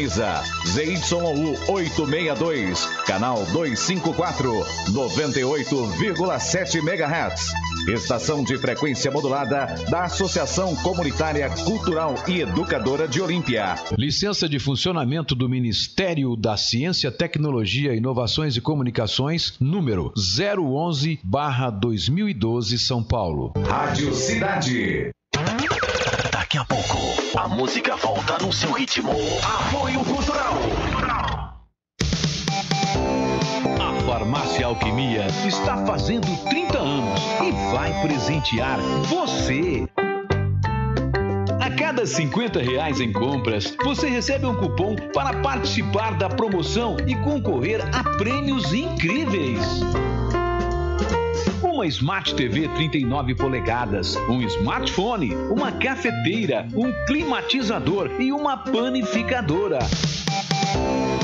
Sintoniza ZYU 862, canal 254, 98,7 MHz. Estação de frequência modulada da Associação Comunitária Cultural e Educadora de Olímpia. Licença de funcionamento do Ministério da Ciência, Tecnologia, Inovações e Comunicações, número 011/2012, São Paulo. Rádio Cidade. Daqui a pouco, a música volta no seu ritmo. Apoio Cultural. A Farmácia Alquimia está fazendo 30 anos e vai presentear você. A cada 50 reais em compras, você recebe um cupom para participar da promoção e concorrer a prêmios incríveis uma Smart TV 39 polegadas, um smartphone, uma cafeteira, um climatizador e uma panificadora.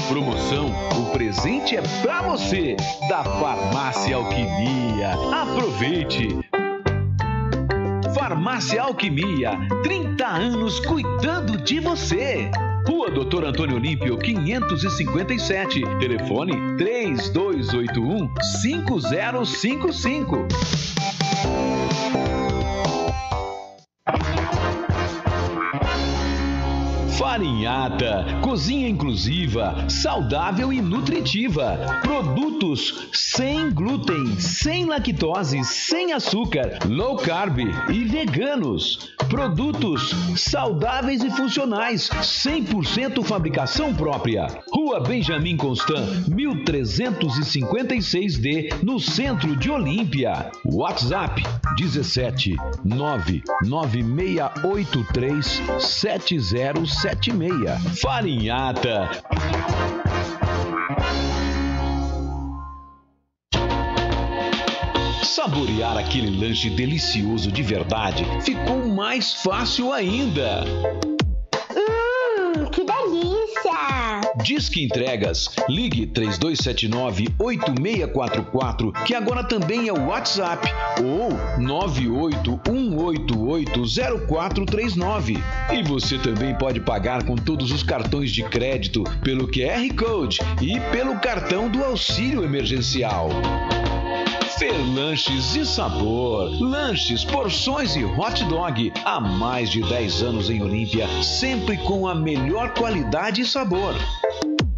Promoção: o presente é para você da Farmácia Alquimia. Aproveite! Farmácia Alquimia, 30 anos cuidando de você. Rua Doutor Antônio Olímpio, 557. Telefone 3281 5055. Farinhata, cozinha inclusiva, saudável e nutritiva. Produtos sem glúten, sem lactose, sem açúcar, low carb e veganos. Produtos saudáveis e funcionais, 100% fabricação própria. Rua Benjamin Constant, 1356D, no centro de Olímpia. WhatsApp 17 99683 7076. Farinhata. Saborear aquele lanche delicioso de verdade ficou mais fácil ainda. Hum, que delícia! Disque Entregas. Ligue 3279-8644, que agora também é o WhatsApp, ou 981880439. E você também pode pagar com todos os cartões de crédito, pelo QR Code e pelo cartão do auxílio emergencial. Fer Lanches e Sabor. Lanches, porções e hot dog. Há mais de 10 anos em Olímpia, sempre com a melhor qualidade e sabor.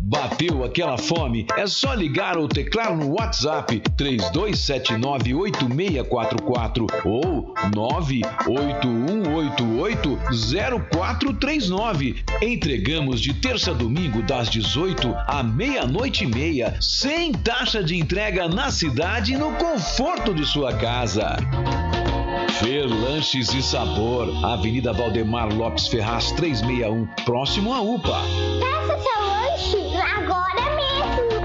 Bateu aquela fome? É só ligar ou teclar no WhatsApp 32798644 ou 981880439. Entregamos de terça a domingo das 18 à meia-noite e meia, sem taxa de entrega na cidade e no conforto de sua casa. Fer Lanches e Sabor, Avenida Valdemar Lopes Ferraz 361, próximo à UPA. Peça seu lanche agora mesmo!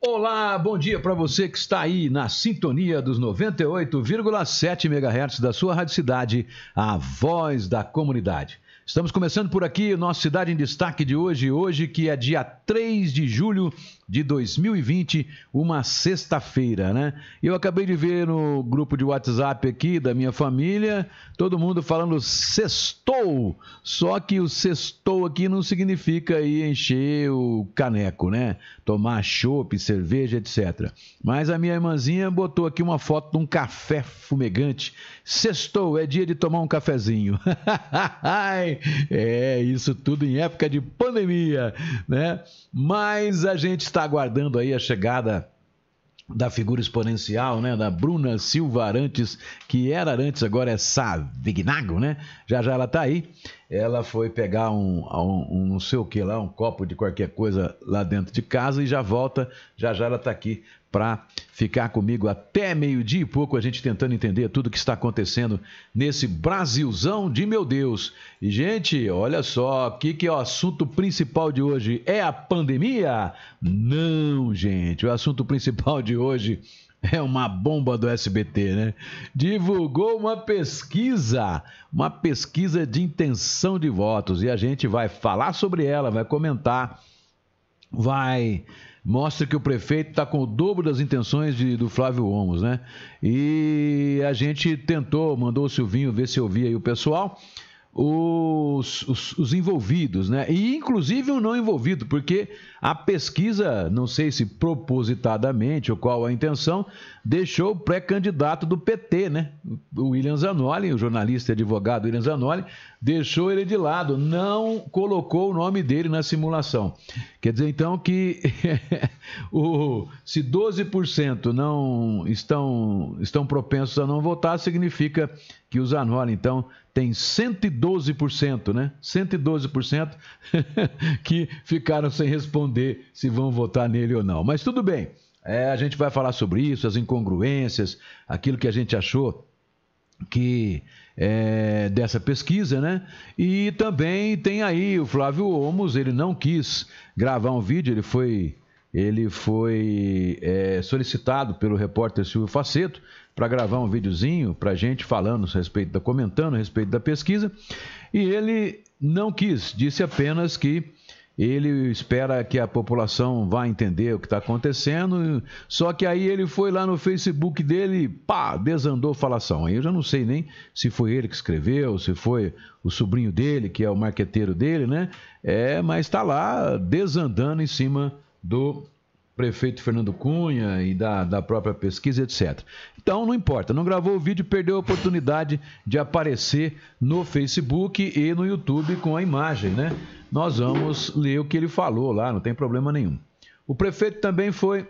Olá, bom dia para você que está aí na sintonia dos 98,7 MHz da sua rádio cidade, a voz da comunidade. Estamos começando por aqui o nosso Cidade em Destaque de hoje, hoje que é dia 3 de julho de 2020, uma sexta-feira, né? Eu acabei de ver no grupo de WhatsApp aqui da minha família, todo mundo falando sextou, só que o sextou aqui não significa aí encher o caneco, né? Tomar chopp, cerveja, etc. Mas a minha irmãzinha botou aqui uma foto de um café fumegante. Sextou, é dia de tomar um cafezinho. é, isso tudo em época de pandemia, né? Mas a gente está aguardando aí a chegada da figura exponencial, né, da Bruna Silva Arantes, que era Arantes, agora é Savignago, né? Já já ela tá aí. Ela foi pegar um, um, um, não sei o que lá, um copo de qualquer coisa lá dentro de casa e já volta. Já já ela tá aqui para ficar comigo até meio-dia e pouco, a gente tentando entender tudo o que está acontecendo nesse Brasilzão de meu Deus. E, gente, olha só, o que, que é o assunto principal de hoje? É a pandemia? Não, gente, o assunto principal de hoje é uma bomba do SBT, né? Divulgou uma pesquisa, uma pesquisa de intenção de votos, e a gente vai falar sobre ela, vai comentar, vai mostra que o prefeito está com o dobro das intenções de, do Flávio Omos, né? E a gente tentou, mandou o Silvinho ver se ouvia aí o pessoal. os, os, os, envolvidos, né? E inclusive o não envolvido, porque a pesquisa, não sei se propositadamente ou qual a intenção, deixou o pré-candidato do PT, né? O William Zanoli, o jornalista e advogado William Zanoli, deixou ele de lado, não colocou o nome dele na simulação. Quer dizer então que o, se 12% não estão, estão propensos a não votar, significa que o Zanoli, então, tem 112%, né? 112% que ficaram sem responder se vão votar nele ou não. Mas tudo bem, é, a gente vai falar sobre isso, as incongruências, aquilo que a gente achou que é, dessa pesquisa, né? E também tem aí o Flávio Omos, ele não quis gravar um vídeo, ele foi ele foi é, solicitado pelo repórter Silvio Faceto para gravar um videozinho para gente falando a respeito da comentando a respeito da pesquisa e ele não quis, disse apenas que ele espera que a população vá entender o que está acontecendo. Só que aí ele foi lá no Facebook dele, pá, desandou falação. Aí eu já não sei nem se foi ele que escreveu, se foi o sobrinho dele, que é o marqueteiro dele, né? É, mas está lá desandando em cima do prefeito Fernando Cunha e da, da própria pesquisa, etc. Então não importa, não gravou o vídeo, perdeu a oportunidade de aparecer no Facebook e no YouTube com a imagem, né? Nós vamos ler o que ele falou lá, não tem problema nenhum. O prefeito também foi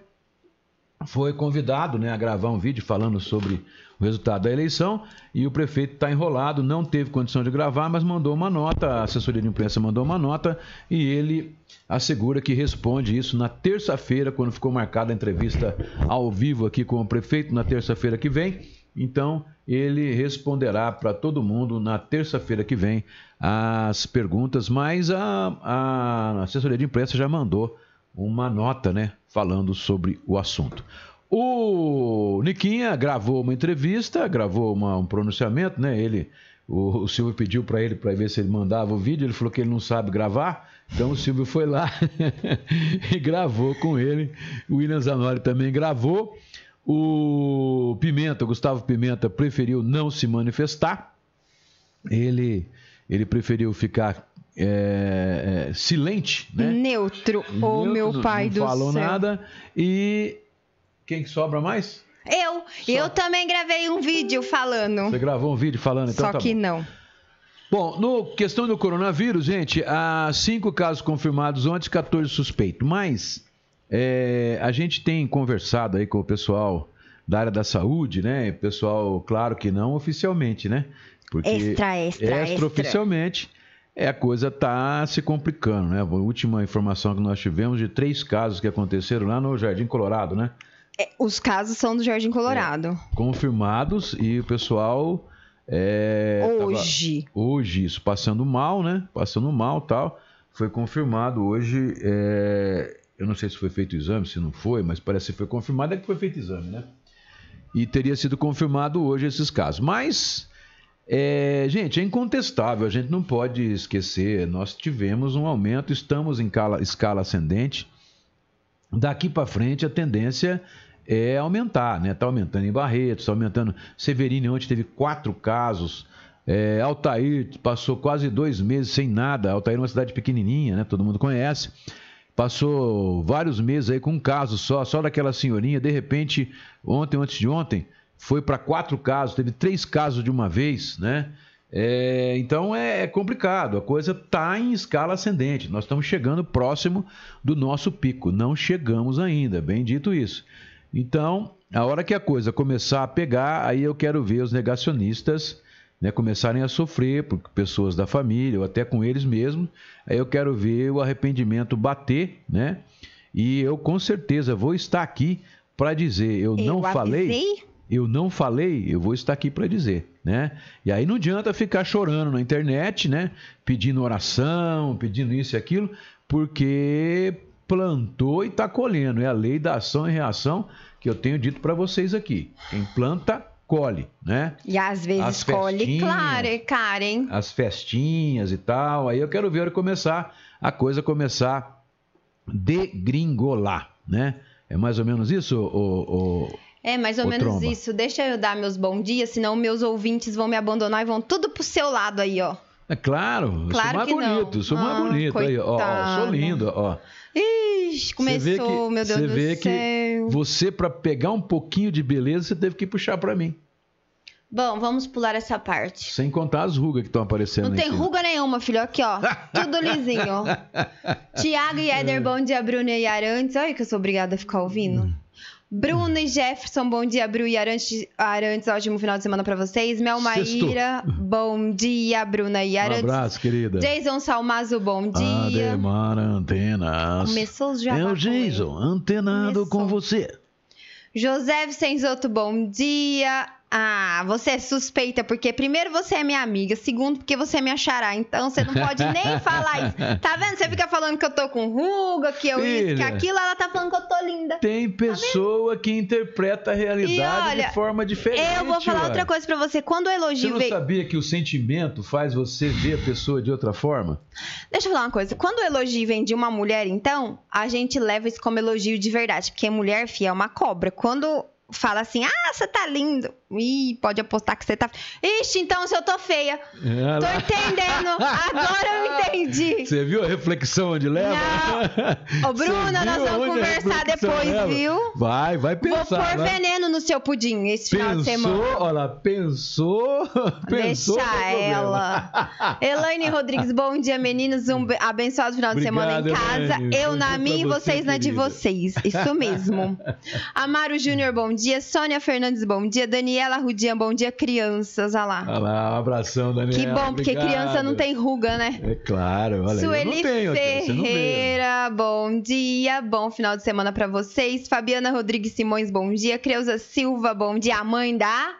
foi convidado né, a gravar um vídeo falando sobre o resultado da eleição e o prefeito está enrolado, não teve condição de gravar, mas mandou uma nota, a assessoria de imprensa mandou uma nota e ele assegura que responde isso na terça-feira, quando ficou marcada a entrevista ao vivo aqui com o prefeito, na terça-feira que vem. Então, ele responderá para todo mundo na terça-feira que vem as perguntas, mas a, a assessoria de imprensa já mandou uma nota, né, falando sobre o assunto. O Niquinha gravou uma entrevista, gravou uma, um pronunciamento, né? Ele, o, o Silvio pediu para ele para ver se ele mandava o vídeo, ele falou que ele não sabe gravar, então o Silvio foi lá e gravou com ele. O William Zanoli também gravou. O Pimenta, Gustavo Pimenta, preferiu não se manifestar. Ele, ele preferiu ficar é, é, silente, né? Neutro, o meu pai do céu. Não falou nada. E quem que sobra mais? Eu. Só... Eu também gravei um vídeo falando. Você gravou um vídeo falando, então Só tá que bom. não. Bom, no questão do coronavírus, gente, há cinco casos confirmados ontem, 14 suspeitos. Mas é, a gente tem conversado aí com o pessoal da área da saúde, né? Pessoal, claro que não oficialmente, né? Porque extra, extra, extra. oficialmente é a coisa tá se complicando, né? A última informação que nós tivemos de três casos que aconteceram lá no Jardim Colorado, né? É, os casos são do Jardim Colorado. É, confirmados e o pessoal. É, hoje. Tava, hoje, isso, passando mal, né? Passando mal tal. Foi confirmado hoje. É, eu não sei se foi feito exame, se não foi, mas parece que foi confirmado, é que foi feito exame, né? E teria sido confirmado hoje esses casos. Mas, é, gente, é incontestável, a gente não pode esquecer. Nós tivemos um aumento, estamos em escala, escala ascendente. Daqui para frente, a tendência é aumentar, né? Está aumentando em Barretos, está aumentando. Severino ontem teve quatro casos. É, Altair passou quase dois meses sem nada. Altair é uma cidade pequenininha, né? Todo mundo conhece. Passou vários meses aí com um caso só, só daquela senhorinha. De repente, ontem, antes de ontem, foi para quatro casos. Teve três casos de uma vez, né? É, então é, é, complicado, a coisa está em escala ascendente. Nós estamos chegando próximo do nosso pico, não chegamos ainda, bem dito isso. Então, a hora que a coisa começar a pegar, aí eu quero ver os negacionistas né, começarem a sofrer, por pessoas da família, ou até com eles mesmos. Aí eu quero ver o arrependimento bater, né? E eu com certeza vou estar aqui para dizer, eu, eu não falei, eu não falei, eu vou estar aqui para dizer, né? E aí não adianta ficar chorando na internet, né? Pedindo oração, pedindo isso e aquilo, porque plantou e está colhendo. É a lei da ação e reação que eu tenho dito para vocês aqui. Quem planta, colhe, né? E às vezes as colhe, claro, é Karen. As festinhas e tal. Aí eu quero ver começar a coisa começar a degringolar, né? É mais ou menos isso, o, o é mais ou menos tromba. isso. Deixa eu dar meus bons dias, senão meus ouvintes vão me abandonar e vão tudo pro seu lado aí, ó. É claro, eu Claro sou mais que não. bonito, sou mais Ah, bonito. Aí, ó, ó, sou lindo, ó. Ixi, Você começou, que- meu Deus você do vê que céu. Você, pra pegar um pouquinho de beleza, você teve que puxar pra mim. Bom, vamos pular essa parte. Sem contar as rugas que estão aparecendo Não tem cima. ruga nenhuma, filho. Aqui, ó. Tudo lisinho. Tiago e Éder, bom dia. Bruna e Arantes. Olha que eu sou obrigada a ficar ouvindo. Bruno e Jefferson, bom dia. Bru e Arantes, Arantes ótimo final de semana pra vocês. Mel. Maíra, bom dia. Bruna e Um Arantes. abraço, querida. Jason Salmazo, bom dia. Ademar Antenas. Começou já. É o Jason, antenado Começou. com você. José Vicenzoto, bom dia. Ah, você é suspeita, porque primeiro você é minha amiga, segundo porque você me achará. Então você não pode nem falar isso. Tá vendo? Você fica falando que eu tô com ruga, que eu isso, que Filha. aquilo, ela tá falando que eu tô linda. Tem pessoa que interpreta a realidade olha, de forma diferente. Eu vou falar ué. outra coisa pra você. Quando o Você elogio não vem. sabia que o sentimento faz você ver a pessoa de outra forma? Deixa eu falar uma coisa. Quando o elogio vem de uma mulher, então, a gente leva isso como elogio de verdade. Porque mulher, fia, é uma cobra. Quando fala assim, ah, você tá lindo. Ih, pode apostar que você tá. Ixi, então se eu tô feia. É, Tô lá. entendendo. Agora eu entendi. Você viu a reflexão onde leva? Ô, Bruna, nós vamos conversar depois, leva? viu? Vai, vai Vou pensar. pôr vai. veneno no seu pudim esse final de semana. Pensou, olha lá, pensou, pensou. Deixa ela. Elaine Rodrigues, bom dia, meninos. Um be- abençoado final de semana em Obrigado, casa. Elaine. Eu na minha e vocês na de vocês. Isso mesmo. Amaro Júnior, bom dia. Sônia Fernandes, bom dia. Daniela Rudian, bom dia. Crianças, olha lá. Olha lá, um abração, Daniela. Que bom, porque obrigado. criança não tem ruga, né? É claro, olha Sueli não tenho. Ferreira, bom dia, bom final de semana pra vocês. Fabiana Rodrigues Simões, bom dia. Creuza Silva, bom dia. A mãe da.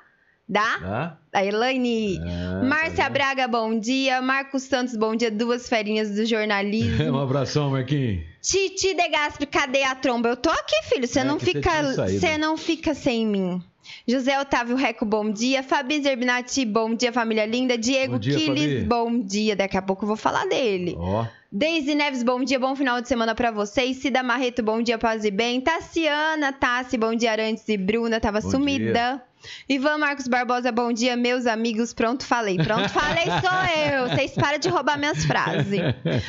Da? Tá? Da Elaine. Ah, Márcia tá Braga, bom dia. Marcos Santos, bom dia. Duas ferinhas do jornalismo. Um abração, Marquinhos. Titi De Gaspre, cadê a tromba? Eu tô aqui, filho. Você É não fica. Você não fica sem mim. José Otávio Reco, bom dia. Fabi Zerbinati, bom dia, família linda. Diego Bom dia, Quiles, Fabi. bom dia. Daqui a pouco eu vou falar dele. Ó, Deise Neves, bom dia, bom final de semana pra vocês. Cida Marreto, bom dia, paz e bem. Tassiana, Tassi, bom dia, Arantes e Bruna, tava Bom sumida. Ivan Marcos Barbosa, bom dia, meus amigos. Pronto, falei. Pronto, falei, sou eu. Vocês param de roubar minhas frases.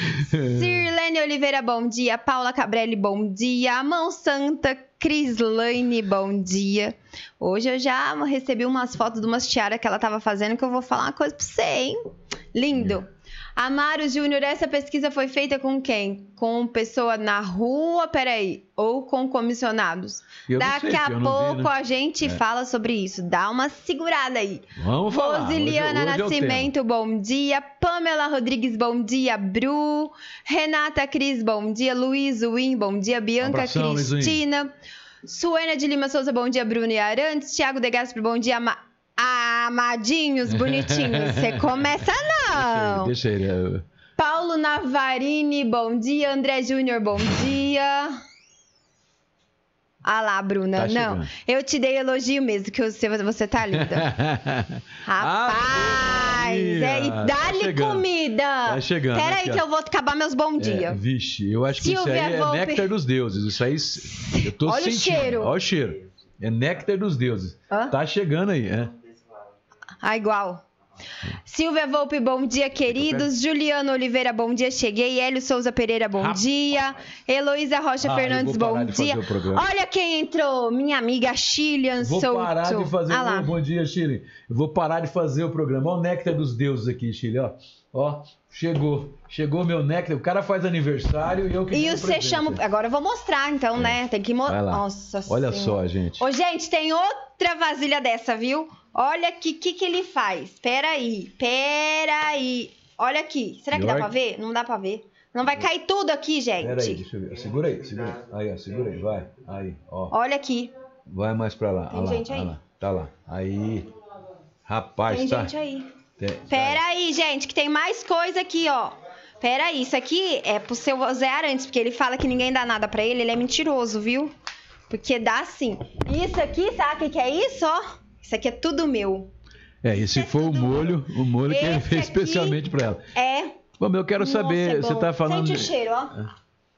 Sirlene Oliveira, bom dia. Paula Cabrelli, bom dia. Mão Santa, Crislaine, bom dia. Hoje eu já recebi umas fotos de umas tiaras que ela tava fazendo que eu vou falar uma coisa pra você, hein? Lindo. Amaro Júnior, essa pesquisa foi feita com quem? Com pessoa na rua, peraí, ou com comissionados? Eu Daqui sei, a não vi, pouco né? a gente fala sobre isso. Dá uma segurada aí. Vamos falar. Rosiliana Hoje- hoje é. Nascimento, bom dia. Pamela Rodrigues, bom dia. Bru. Renata Cris, bom dia. Luiz Win, bom dia. Bianca. Cristina. Suena de Lima Souza, bom dia. Bruno e Arantes. Tiago De Gasperi, bom dia. Ama- Amadinhos, bonitinhos. Você começa não. Deixa ele. Deixa ele. Paulo Navarini, bom dia. André Júnior, bom dia. Ah lá, Bruna. Tá não, eu te dei elogio mesmo, que você, você tá linda. Rapaz, é, e dá-lhe Tá comida. Tá chegando, Pera aí que eu vou acabar meus bom É, dia. vixe, eu acho que isso aí é Volpe. néctar dos deuses. Isso aí, eu tô Olha o sentindo. cheiro. Olha o cheiro. É néctar dos deuses. Hã? Tá chegando aí, é. Ah, igual. Silvia Volpe, bom dia, queridos. Juliano Oliveira, bom dia, cheguei. Hélio Souza Pereira, bom Rapaz. dia. Heloísa Rocha Ah, Fernandes, vou bom dia. programa. Olha quem entrou, minha amiga Chilian Vou Souto. parar de fazer Ah lá. o Bom dia, Chile. Eu vou parar de fazer o programa. Olha o néctar dos deuses aqui, Chile, ó. Ó, chegou. Chegou meu néctar. O cara faz aniversário e eu que E você chama. Agora eu vou mostrar, então, né? Tem que mostrar. Nossa Olha Senhora. só, gente. Ô, gente, tem outra vasilha dessa, viu? Olha aqui o que, que ele faz. Peraí, peraí. Olha aqui. Será que dá pra ver? Não dá pra ver. Não vai cair tudo aqui, gente. Pera aí, deixa eu ver. Segura aí, segura aí. Aí, ó, segura aí, vai. Aí, ó. Olha aqui. Vai mais pra lá. Tem Olha lá, gente aí? olha lá. Tá lá. Aí. Rapaz, Tem tá. gente aí. Tem- Pera aí, gente, que tem mais coisa aqui, ó. Pera aí, isso aqui é pro seu Zé Arantes, porque ele fala que ninguém dá nada pra ele, ele é mentiroso, viu? Porque dá sim. Isso aqui, sabe o que, que é isso, ó? Isso aqui é tudo meu. É, esse foi o molho, o molho que ele Esse fez especialmente pra ela. É. Bom, eu quero Nossa, saber, é você tá falando. Sente o cheiro, ó.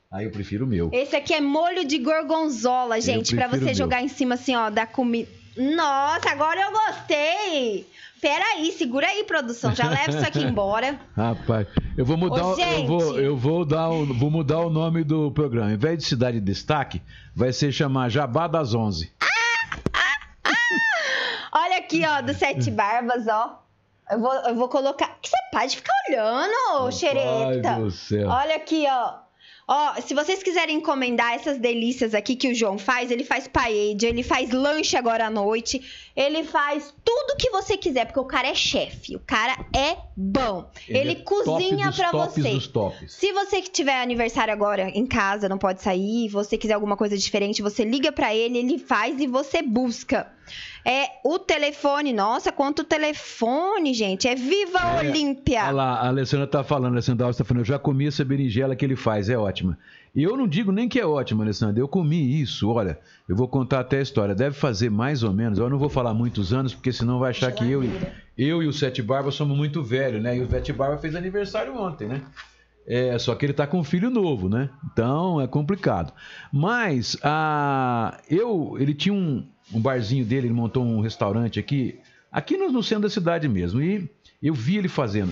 Aí eu prefiro o meu. Esse aqui é molho de gorgonzola, gente, pra prefiro você jogar em cima assim, ó, da comida. Nossa, agora eu gostei. Peraí, segura aí, produção. Já leva isso aqui embora. Rapaz, eu vou mudar, Ô, o- eu vou, eu vou dar, o- vou mudar o nome do programa. Em vez de Cidade de Destaque, vai ser chamar Jabá das 11. Olha aqui, ó, do Sete Barbas, ó. Eu vou, eu vou colocar. Que você pode ficar olhando, ô xereta. Pai do céu. Olha aqui, ó. Ó, se vocês quiserem encomendar essas delícias aqui que o João faz, ele faz paella, ele faz lanche agora à noite, ele faz tudo que você quiser, porque o cara é chefe, o cara é bom. Ele, é cozinha tops você. Se você que tiver aniversário agora em casa, não pode sair, você quiser alguma coisa diferente, você liga pra ele, ele faz e você busca. É o telefone, nossa, quanto telefone, gente. É Viva É, Olímpia. Olha lá, a Alessandra tá falando, a Alessandra Alves tá falando, eu já comi essa berinjela que ele faz, é ótima. E eu não digo nem que é ótima, Alessandra, eu comi isso, olha, eu vou contar até a história, deve fazer mais ou menos, eu não vou falar muitos anos, porque senão vai achar que eu, e- eu e o Sete Barba somos muito velhos, né? E o Sete Barba fez aniversário ontem, né? É, só que ele tá com um filho novo, né? Então é complicado. Mas a, eu, ele tinha um, um barzinho dele, ele montou um restaurante aqui, aqui no, no centro da cidade mesmo. E eu vi ele fazendo.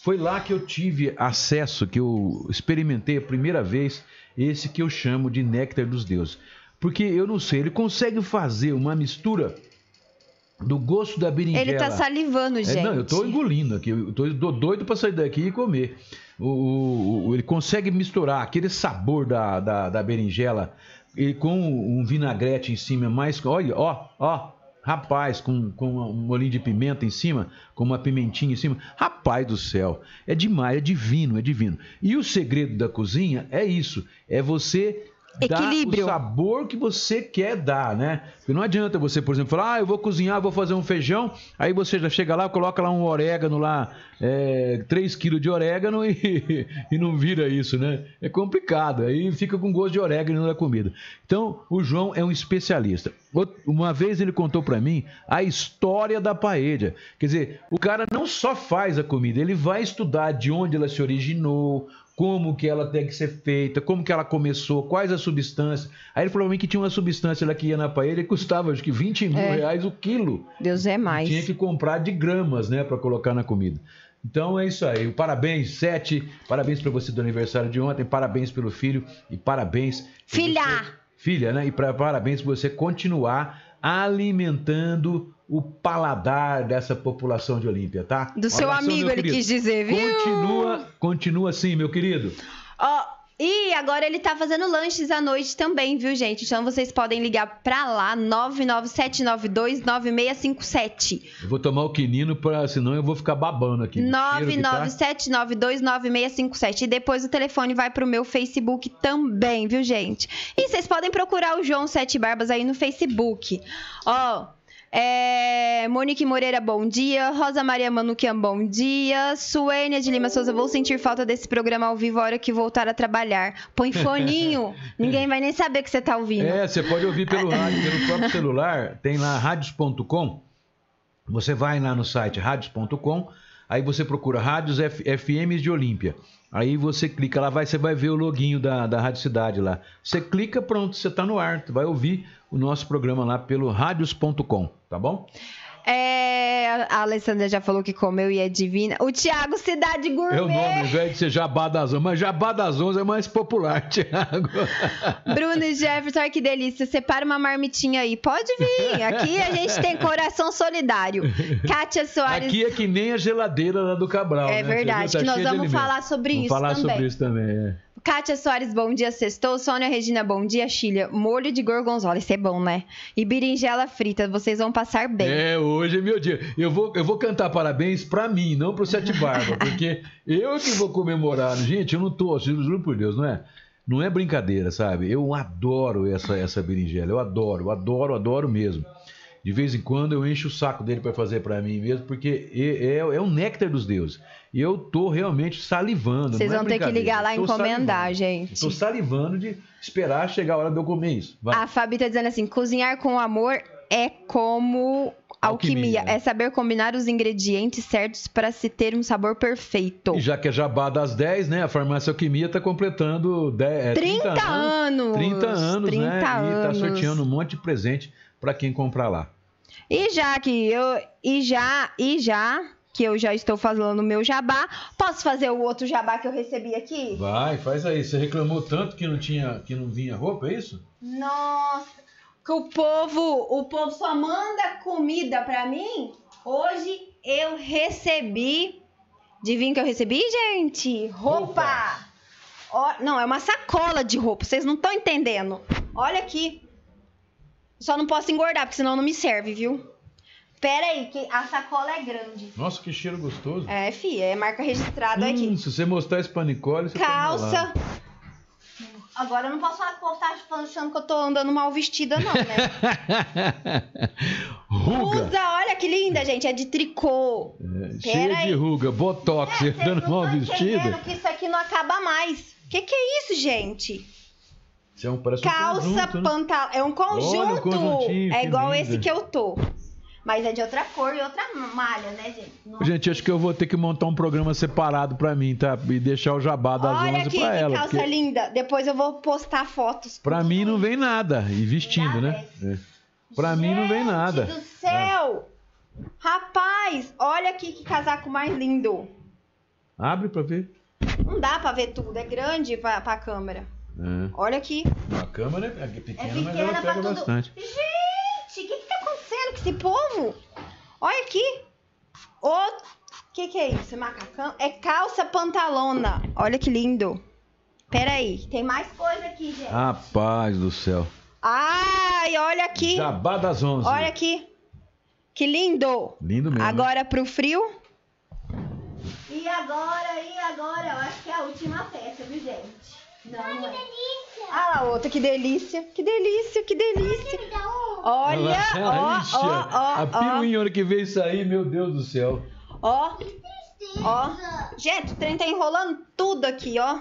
Foi lá que eu tive acesso, que eu experimentei a primeira vez esse que eu chamo de néctar dos deuses. Porque eu não sei, ele consegue fazer uma mistura do gosto da berinjela. Ele tá salivando, É, gente. não, eu tô engolindo aqui. Eu tô do- doido pra sair daqui e comer. O, o- o- ele consegue misturar aquele sabor da, da, da berinjela e com um vinagrete em cima, mais. Olha, ó, ó. Rapaz, com, com um molinho de pimenta em cima, com uma pimentinha em cima. Rapaz do céu, é demais, é divino, é divino. E o segredo da cozinha é isso: é você Equilíbrio. dar o sabor que você quer dar, né? Porque não adianta você, por exemplo, falar, ah, eu vou cozinhar, vou fazer um feijão, aí você já chega lá, coloca lá um orégano lá, é, 3 quilos de orégano e, e não vira isso, né? É complicado, aí fica com gosto de orégano na comida. Então, o João é um especialista. Uma vez ele contou pra mim a história da paella. Quer dizer, o cara não só faz a comida, ele vai estudar de onde ela se originou, como que ela tem que ser feita, como que ela começou, quais as substâncias. Aí ele falou pra mim que tinha uma substância lá que ia na paella e custava acho que 20 mil É. reais o quilo. Deus é mais. Tinha que comprar de gramas, né, para colocar na comida. Então é isso aí. Parabéns, Sete. Parabéns para você do aniversário de ontem. Parabéns pelo filho e parabéns. Filha! você- filha, né? E pra, parabéns por você continuar alimentando o paladar dessa população de Olímpia, tá? Do Um seu abração, amigo, ele quis dizer, viu? Continua, continua assim, meu querido. Ó, e agora ele tá fazendo lanches à noite também, viu, gente? Então vocês podem ligar pra lá, 997929657. Eu vou tomar o quinino, pra, senão eu vou ficar babando aqui. O cheiro que tá- 997929657. E depois o telefone vai pro meu Facebook também, viu, gente? E vocês podem procurar o João Sete Barbas aí no Facebook. Ó. É, Monique Moreira, bom dia. Rosa Maria Manuquian, bom dia. Suênia de Lima Souza, vou sentir falta desse programa ao vivo a hora que voltar a trabalhar. Põe foninho, ninguém vai nem saber que você tá ouvindo. É, você pode ouvir pelo rádio, pelo próprio celular. Tem lá radios.com. Você vai lá no site radios.com, aí você procura Rádios F- FMs de Olímpia. Aí você clica lá, vai, você vai ver o loginho da, da Rádio Cidade lá. Você clica, pronto, você tá no ar. Tu vai ouvir o nosso programa lá pelo radios.com, tá bom? É, a Alessandra já falou que comeu e é divina. O Thiago Cidade Gourmet. É o nome, invés de ser Jabá das Onze, mas Jabá das Onze é mais popular, Thiago. Bruno e Jefferson, ai que delícia. Separa uma marmitinha aí. Pode vir. Aqui a gente tem coração solidário. Kátia Soares. Aqui é que nem a geladeira lá do Cabral. É né? Verdade, viu? que nós vamos falar sobre Vamos isso falar também. sobre isso também, é. Kátia Soares, bom dia, sextou. Sônia Regina, bom dia, Chilha. Molho de gorgonzola, isso é bom, né? E berinjela frita, vocês vão passar bem. É, hoje é meu dia. Eu vou, eu vou cantar parabéns pra mim, não pro Sete Barba, porque eu que vou comemorar. Gente, eu não tô, juro, juro por Deus, não é? Não é brincadeira, sabe? Eu adoro essa, essa berinjela, eu adoro, adoro, adoro mesmo. De vez em quando eu encho o saco dele pra fazer pra mim mesmo, porque é, é, é o néctar dos deuses. E eu tô realmente salivando. Vocês é vão ter que ligar lá e encomendar, salivando. gente. Tô salivando de esperar chegar a hora de eu comer isso. Vai. A Fabi tá dizendo assim: cozinhar com amor é como alquimia. Alquimia. É saber combinar os ingredientes certos para se ter um sabor perfeito. E já que é jabá das 10, né? A Farmácia Alquimia tá completando 10, é, 30, 30 anos! 30 anos, 30 né? E tá anos. sorteando um monte de presente para quem comprar lá. E já que eu. E já. E já que eu já estou fazendo o meu jabá, posso fazer o outro jabá que eu recebi aqui? Vai, faz aí. Você reclamou tanto que não tinha, que não vinha roupa, é isso? Nossa, que o povo, o povo só manda comida pra mim. Hoje eu recebi. Adivinha que eu recebi, gente? Roupa. Roupa. Ó, não, é uma sacola de roupa. Vocês não estão entendendo. Olha aqui. Só não posso engordar, porque senão não me serve, viu? Pera aí, que a sacola é grande. Nossa, que cheiro gostoso. É, fi, é marca registrada Hum, aqui. se você mostrar isso pra Nicole, você Calça. Agora eu não posso falar que o povo tá achando que eu tô andando mal vestida, não, né? Ruga. Usa, olha que linda, gente. É de tricô. É, cheia de aí. ruga, botox, É, andando mal vestida. que isso aqui não acaba mais. Que que é isso, gente? Isso é um, parece um Calça, né? pantalão. É um Olha o conjunto. conjuntinho, é que igual linda. esse que eu tô. Mas é de outra cor e outra malha, né, gente? Nossa. Gente, acho que eu vou ter que montar um programa separado pra mim, tá? E deixar o jabá das Olha 11 aqui pra que ela. calça porque linda. Depois eu vou postar fotos. pra mim não vem nada. E vestindo, né? É. Pra mim não vem Gente nada. do céu! Rapaz, olha aqui que casaco mais lindo. Abre pra ver. Não dá pra ver tudo, é grande pra, pra câmera. É. Olha aqui. A câmera é pequena, É mas ela pequena pra pega tudo. bastante. Gente, o que que tá acontecendo com esse povo? Olha aqui. O que que é isso? É macacão? É calça pantalona. Olha que lindo. Pera aí, tem mais coisa aqui, gente. Rapaz do céu. Ai, olha aqui. Jabá das 11. Olha aqui. Que lindo. Lindo mesmo. Agora pro frio. E agora, e agora? Eu acho que é a última peça, viu, gente? Não, não é. Ah lá, outra, que delícia. Que delícia, que delícia. Olha, ó, Ixi, ó, a ó, ó. piruinha, a hora que veio sair, meu Deus do céu. Ó, ó. Gente, o trem tá enrolando tudo aqui, ó.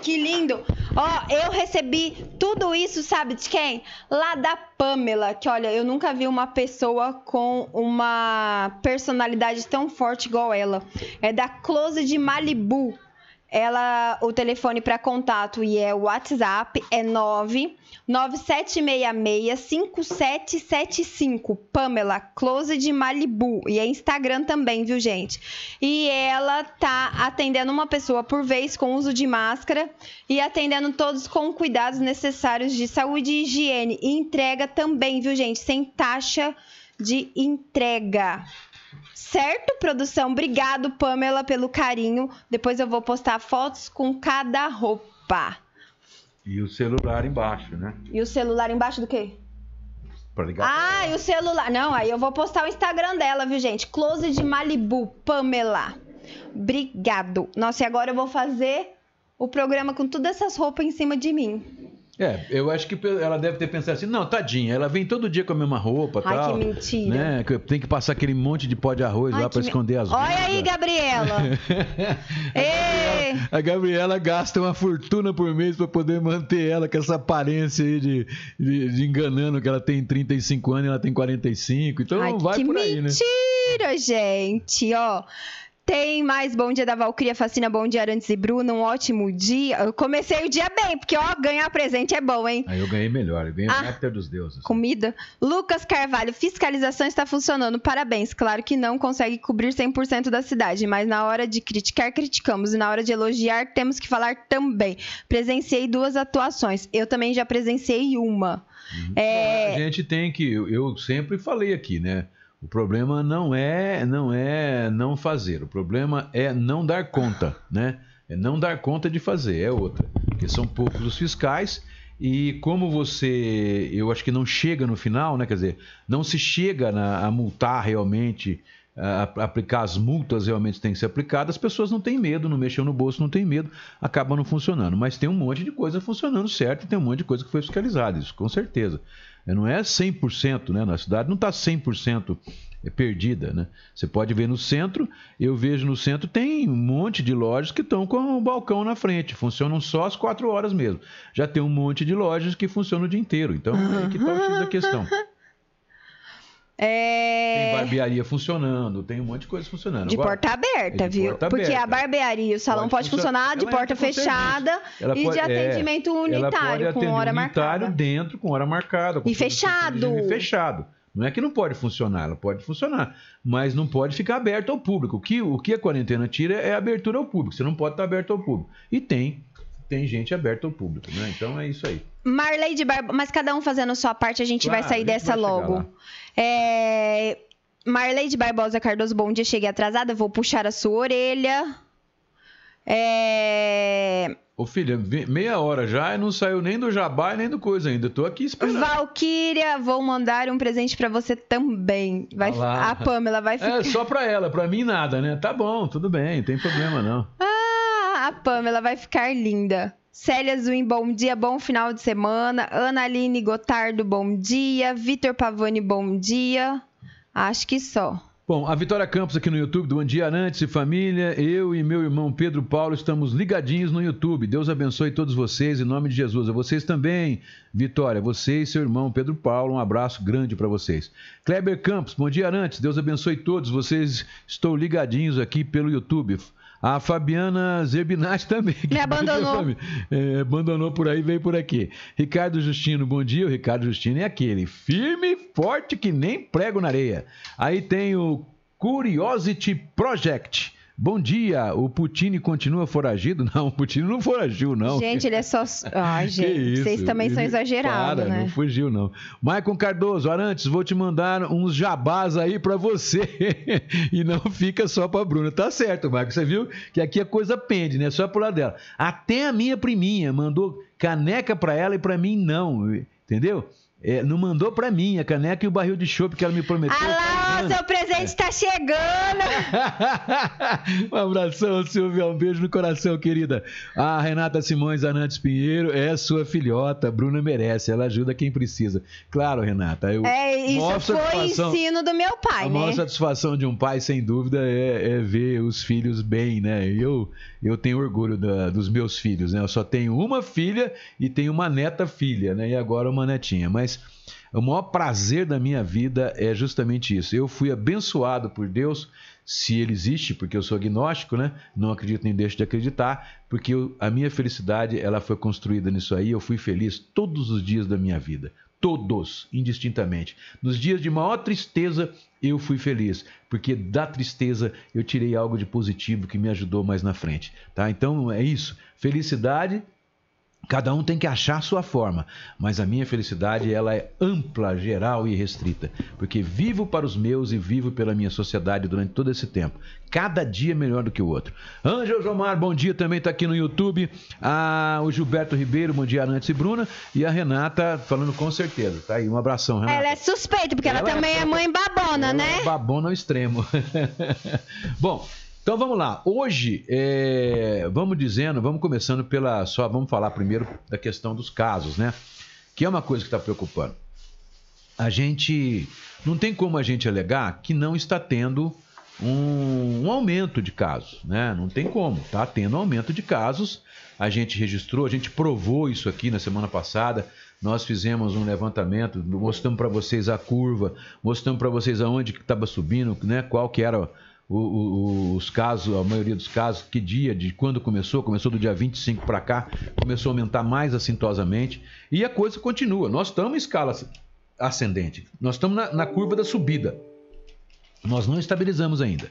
Que lindo. Ó, eu recebi tudo isso, sabe de quem? Lá da Pamela, que olha, eu nunca vi uma pessoa com uma personalidade tão forte igual ela. É da Close de Malibu. Ela, o telefone para contato e é o WhatsApp é 997665775. Pamela Close de Malibu e é Instagram também, viu, gente? E ela tá atendendo uma pessoa por vez com uso de máscara e atendendo todos com cuidados necessários de saúde e higiene e entrega também, viu, gente? Sem taxa de entrega. Certo, produção? Obrigado, Pamela, pelo carinho. Depois eu vou postar fotos com cada roupa. E o celular embaixo, né? E o celular embaixo do quê? Pra ligar. Ah, e o celular. Não, aí eu vou postar o Instagram dela, viu, gente? Close de Malibu, Pamela. Obrigado. Nossa, e agora eu vou fazer o programa com todas essas roupas em cima de mim. É, eu acho que ela deve ter pensado assim, não, tadinha, ela vem todo dia com a mesma roupa Ai, tal. que mentira. Né? Tem que passar aquele monte de pó de arroz Ai, lá pra que me- esconder as Olha aí. Gabriela. Ei! A Gabriela gasta uma fortuna por mês pra poder manter ela com essa aparência aí de, de, de enganando que ela tem 35 anos e ela tem 45. Então Ai, vai por aí, né? mentira, gente. Ó, tem mais Bom Dia da Valkyria Fascina, Bom Dia Arantes e Bruno, um ótimo dia. Eu comecei o dia bem, porque, ó, ganhar presente é bom, hein? Aí eu ganhei melhor, eu ganhei Ah. o néctar dos deuses. Comida. Lucas Carvalho, fiscalização está funcionando. Parabéns. Claro que não consegue cobrir 100% da cidade, mas na hora de criticar, criticamos. E na hora de elogiar, temos que falar também. Presenciei duas atuações. Eu também já presenciei uma. É, A gente tem que, eu sempre falei aqui, né? O problema não é não é não fazer, o problema é não dar conta, né? É não dar conta de fazer, é outra. Porque são poucos os fiscais e como você, eu acho que não chega no final, né? Quer dizer, não se chega na- a multar realmente, a, a aplicar as multas realmente têm que ser aplicadas, as pessoas não têm medo, não mexeu no bolso, não tem medo, acaba não funcionando. Mas tem um monte de coisa funcionando certo e tem um monte de coisa que foi fiscalizada, isso com certeza. É, Não é 100%, né? Na cidade não está 100% perdida, né? Você pode ver no centro, eu vejo no centro, tem um monte de lojas que estão com o balcão na frente, funcionam só às quatro horas mesmo. Já tem um monte de lojas que funcionam o dia inteiro, então aí que está o X da questão. Tem É. barbearia funcionando, tem um monte de coisa funcionando. De Agora, porta aberta, é de viu? porta Porque a aberta. barbearia e o salão Pode pode, funcionar de porta fechada e pode- de é, atendimento pode unitário, com hora unitário marcada. dentro, com hora marcada. com E fechado. de fechado. Não é que não pode funcionar, ela pode funcionar, mas não pode ficar aberta ao público. O que, o que a quarentena tira é a abertura ao público. Você não pode estar aberto ao público. E tem, tem gente aberta ao público, né? Então é isso aí. Marley de Barbosa. Mas cada um fazendo a sua parte, a gente Claro, vai sair a gente dessa vai logo. lá. É... Marley de Barbosa Cardoso, bom dia. Cheguei atrasada, vou puxar a sua orelha. É... Ô filha, meia hora já e não saiu nem do jabá nem do coisa ainda. Tô aqui esperando. Valkyria, vou mandar um presente pra você também. Vai... A Pamela vai ficar. É só pra ela, pra mim nada, né? Tá bom, tudo bem, não tem problema não. Ah, a Pamela vai ficar linda. Célia Zuin, bom dia, bom final de semana. Ana Aline Gotardo, bom dia. Vitor Pavani, bom dia. Acho que só. Bom, a Vitória Campos aqui no YouTube, do Bom Dia Arantes e família. Eu e meu irmão Pedro Paulo estamos ligadinhos no YouTube. Deus abençoe todos vocês, em nome de Jesus. A vocês também, Vitória. Você e seu irmão Pedro Paulo, um abraço grande para vocês. Kleber Campos, bom dia Arantes. Deus abençoe todos vocês. Estou ligadinhos aqui pelo YouTube. A Fabiana Zerbinati também. Me abandonou. É, abandonou por aí, veio por aqui. Ricardo Justino, bom dia. O Ricardo Justino é aquele firme e forte que nem prego na areia. Aí tem o Curiosity Project. Bom dia. O Putin continua foragido? Não, o Putin não foragiu, não. Gente, ele é só. Ai, gente, isso? vocês também são Ele- exagerados, Para, né? Não fugiu, não. Maicon Cardoso, Arantes, vou te mandar uns jabás aí pra você. e não fica só pra Bruna. Tá certo, Maicon. Você viu que aqui a coisa pende, né? Só pro lado dela. Até a minha priminha mandou caneca pra ela e pra mim não. Entendeu? É, não mandou pra mim a caneca e o barril de chopp que ela me prometeu. Ah lá, anos. seu presente tá chegando! um abração, Silvia. Um beijo no coração, querida. A Renata Simões Anantes Pinheiro é sua filhota. Bruna merece. Ela ajuda quem precisa. Claro, Renata. Eu, É, isso foi ensino do meu pai, a né? maior satisfação de um pai, sem dúvida, é, é ver os filhos bem, né? Eu, eu tenho orgulho da- dos meus filhos, né? Eu só tenho uma filha e tenho uma neta filha, né? E agora uma netinha. Mas o maior prazer da minha vida é justamente isso. Eu fui abençoado por Deus, se ele existe, porque eu sou agnóstico, né? Não acredito nem deixo de acreditar, porque eu- a minha felicidade ela foi construída nisso aí. Eu fui feliz todos os dias da minha vida. Todos, indistintamente. Nos dias de maior tristeza, eu fui feliz, porque da tristeza eu tirei algo de positivo que me ajudou mais na frente, tá? Então é isso. Felicidade Cada um tem que achar a sua forma, mas a minha felicidade ela é ampla, geral e restrita, porque vivo para os meus e vivo pela minha sociedade durante todo esse tempo. Cada dia melhor do que o outro. Ângelo Jomar, bom dia, também está aqui no YouTube. Ah, o Gilberto Ribeiro, bom dia, Arantes e Bruna. E a Renata falando com certeza. Tá aí, um abração, Renata. Ela é suspeita, porque ela, Ela é também é só- mãe babona, Ela né? é Babona ao extremo. Bom, então vamos lá. Hoje, é, vamos dizendo, vamos começando pela. Só vamos falar primeiro da questão dos casos, né? Que é uma coisa que está preocupando. A gente. Não tem como a gente alegar que não está tendo um, um aumento de casos, né? Não tem como. Está tendo aumento de casos. A gente registrou, a gente provou isso aqui na semana passada. Nós fizemos um levantamento, mostramos para vocês a curva, mostramos para vocês aonde que estava subindo, né? Qual que era o- o- os casos, a maioria dos casos, que dia, de quando começou, começou do dia 25 para cá, começou a aumentar mais assintosamente e a coisa continua. Nós estamos em escala ascendente, nós estamos na, na curva da subida. Nós não estabilizamos ainda.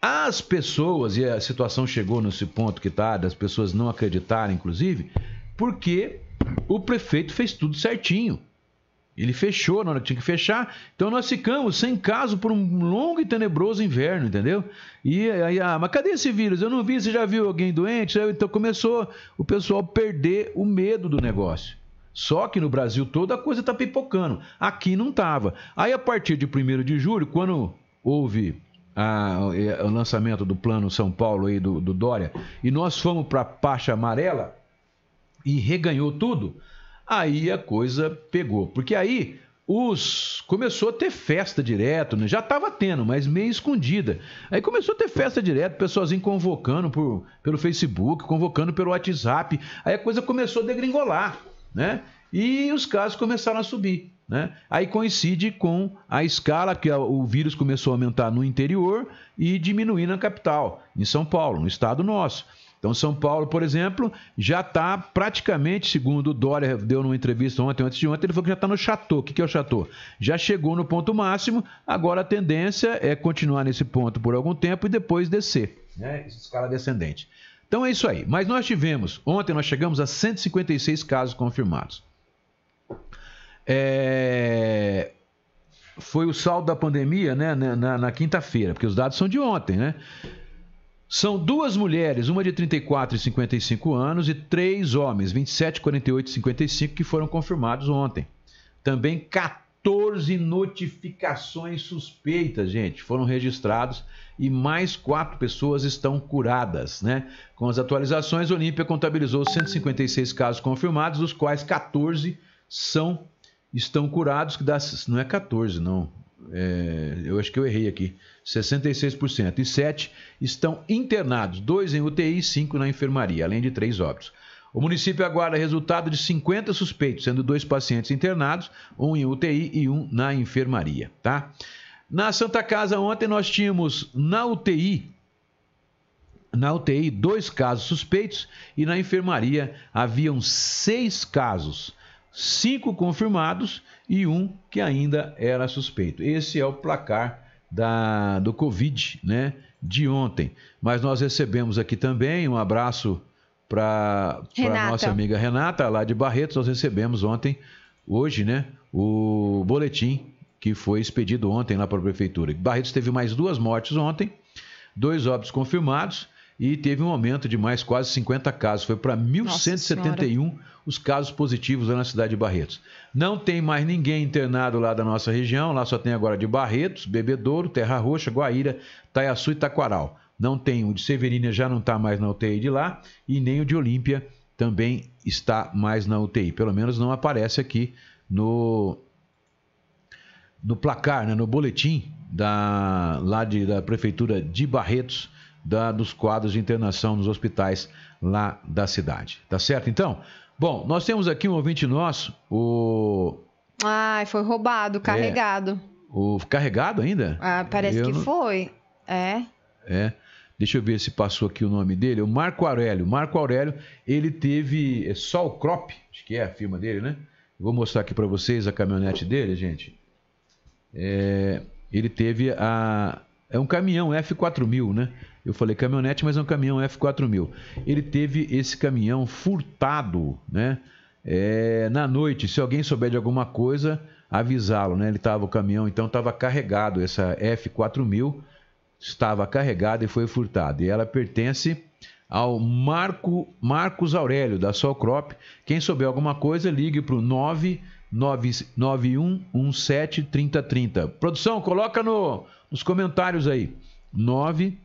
As pessoas, e a situação chegou nesse ponto que está, das pessoas não acreditarem, inclusive, porque o prefeito fez tudo certinho. Ele fechou na hora que tinha que fechar. Então nós ficamos sem caso por um longo e tenebroso inverno, entendeu? E aí, ah, mas cadê esse vírus? Eu não vi, você já viu alguém doente? Então começou o pessoal perder o medo do negócio. Só que no Brasil todo a coisa está pipocando. Aqui não estava. Aí a partir de 1 de julho, quando houve ah, o lançamento do plano São Paulo aí do, do Dória, e nós fomos para a faixa amarela e reganhou tudo, aí a coisa pegou. Porque aí os começou a ter festa direto, né? já estava tendo, mas meio escondida. Aí começou a ter festa direto, pessoalzinho convocando por, pelo Facebook, convocando pelo WhatsApp. Aí a coisa começou a degringolar, né? E os casos começaram a subir. Né? Aí coincide com a escala que o vírus começou a aumentar no interior e diminuir na capital, em São Paulo, no estado nosso. Então, São Paulo, por exemplo, já está praticamente, segundo o Dória deu numa entrevista ontem, antes de ontem, ele falou que já está no chateau. O que é o chateau? Já chegou no ponto máximo, agora a tendência é continuar nesse ponto por algum tempo e depois descer, né? Escala descendente. Então é isso aí. Mas nós tivemos, ontem nós chegamos a 156 casos confirmados. É, foi o saldo da pandemia né, na, na, na quinta-feira, porque os dados são de ontem, né? São duas mulheres, uma de 34 e 55 anos, e três homens, 27, 48 e 55, que foram confirmados ontem. Também 14 notificações suspeitas, gente, foram registrados e mais quatro pessoas estão curadas, né? Com as atualizações, Olímpia contabilizou 156 casos confirmados, dos quais 14 são estão curados, que dá, não é 14, não. É, eu acho que eu errei aqui. 66%. E 7 estão internados, dois em UTI e 5 na enfermaria, além de três óbitos. O município aguarda resultado de 50 suspeitos, sendo dois pacientes internados, um em UTI e um na enfermaria, tá? Na Santa Casa ontem nós tínhamos na UTI na UTI dois casos suspeitos e na enfermaria haviam seis casos, cinco confirmados e um que ainda era suspeito. Esse é o placar da, do Covid, né? De ontem. Mas nós recebemos aqui também um abraço para a nossa amiga Renata, lá de Barretos. Nós recebemos ontem, hoje, né? O boletim que foi expedido ontem lá para a prefeitura. Barretos teve mais duas mortes ontem, dois óbitos confirmados e teve um aumento de mais quase 50 casos. Foi para 1.171 os casos positivos lá na cidade de Barretos. Não tem mais ninguém internado lá da nossa região, lá só tem agora de Barretos, Bebedouro, Terra Roxa, Guaíra, Taiaçu e Taquaral. Não tem o de Severina, já não está mais na UTI de lá, e nem o de Olímpia também está mais na UTI. Pelo menos não aparece aqui no, no placar, né, no boletim da, lá de, da Prefeitura de Barretos, da, dos quadros de internação nos hospitais lá da cidade. Tá certo, então? Bom, nós temos aqui um ouvinte nosso, o. Ai, foi roubado, carregado. É, o carregado ainda? Ah, parece eu que não... foi. É. É. Deixa eu ver se passou aqui o nome dele. O Marco Aurélio. Marco Aurélio, ele teve é, Sol Crop, acho que é a firma dele, né? Vou mostrar aqui para vocês a caminhonete dele, gente. É, ele teve a. É um caminhão F4000, né? Eu falei caminhonete, mas é um caminhão F4000. Ele teve esse caminhão furtado, né? É, na noite, se alguém souber de alguma coisa, avisá-lo, né? Ele estava o caminhão, então estava carregado essa F4000 estava carregada e foi furtada. E ela pertence ao Marco Marcos Aurélio da Solcrop. Quem souber alguma coisa, ligue para o 991173030. Produção, coloca no, nos comentários aí. 9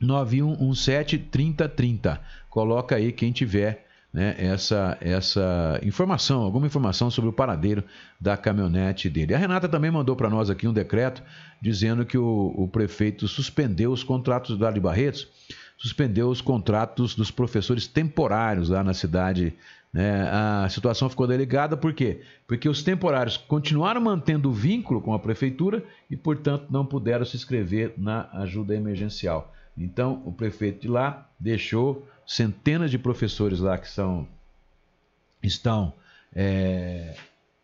9117 3030. Coloca aí quem tiver né, essa, essa informação, alguma informação sobre o paradeiro da caminhonete dele. A Renata também mandou para nós aqui um decreto dizendo que o, o prefeito suspendeu os contratos do Dali Barretos, suspendeu os contratos dos professores temporários lá na cidade. Né? A situação ficou delicada por quê? Porque os temporários continuaram mantendo o vínculo com a prefeitura e, portanto, não puderam se inscrever na ajuda emergencial. Então, o prefeito de lá deixou centenas de professores lá que são estão é,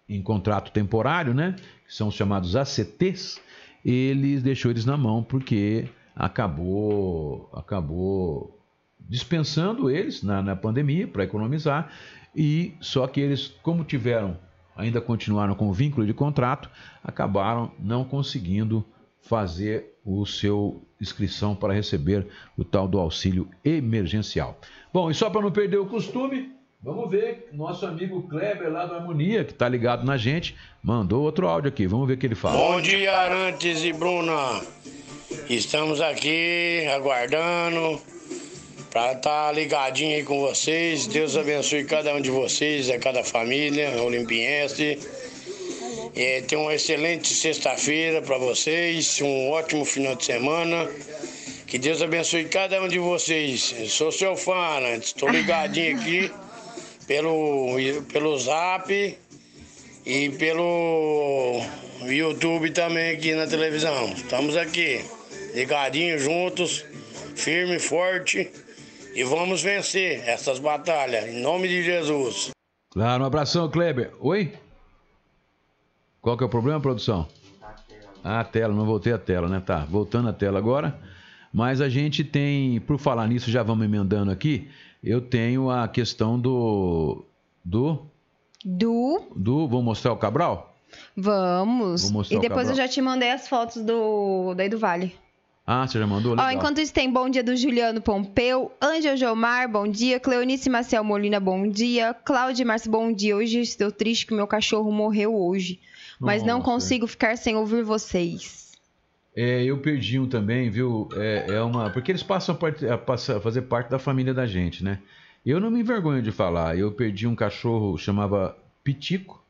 em contrato temporário, né? Que são os chamados ACTs. Ele deixou eles na mão porque acabou acabou dispensando eles na, na pandemia para economizar e só que eles como tiveram ainda continuaram com o vínculo de contrato acabaram não conseguindo fazer o seu inscrição para receber o tal do auxílio emergencial. Bom, e só para não perder o costume, vamos ver nosso amigo Kleber lá do Harmonia, que está ligado na gente, mandou outro áudio aqui. Vamos ver o que ele fala. Bom dia, Arantes e Bruna. Estamos aqui aguardando para estar tá ligadinho aí com vocês. Deus abençoe cada um de vocês, a cada família olimpiense. É, tenha uma excelente sexta-feira para vocês, um ótimo final de semana. Que Deus abençoe cada um de vocês. Eu sou seu fã, né? Estou ligadinho aqui pelo, pelo zap e pelo YouTube também aqui na televisão. Estamos aqui, ligadinhos juntos, firme e forte e vamos vencer essas batalhas, em nome de Jesus. Claro, um abração, Kleber. Oi? Qual que é o problema, produção? Ah, a tela, não voltei a tela, né? Tá, voltando a tela agora. Mas a gente tem, por falar nisso, já vamos emendando aqui. Eu tenho a questão do. Do. Do. Do. Vou mostrar o Cabral? Vamos. Vou mostrar E depois eu já te mandei as fotos do daí do Vale. Ah, você já mandou? Ó, Legal. enquanto isso tem bom dia do Juliano Pompeu, Ângel Gilmar, bom dia, Cleonice Maciel Molina, bom dia, Cláudia Março, bom dia. Hoje estou triste que meu cachorro morreu hoje, mas não consigo ficar sem ouvir vocês. É, eu perdi um também, viu? É, é uma. Porque eles passam a, part- a fazer parte da família da gente, né? Eu não me envergonho de falar. Eu perdi um cachorro chamava Pitico.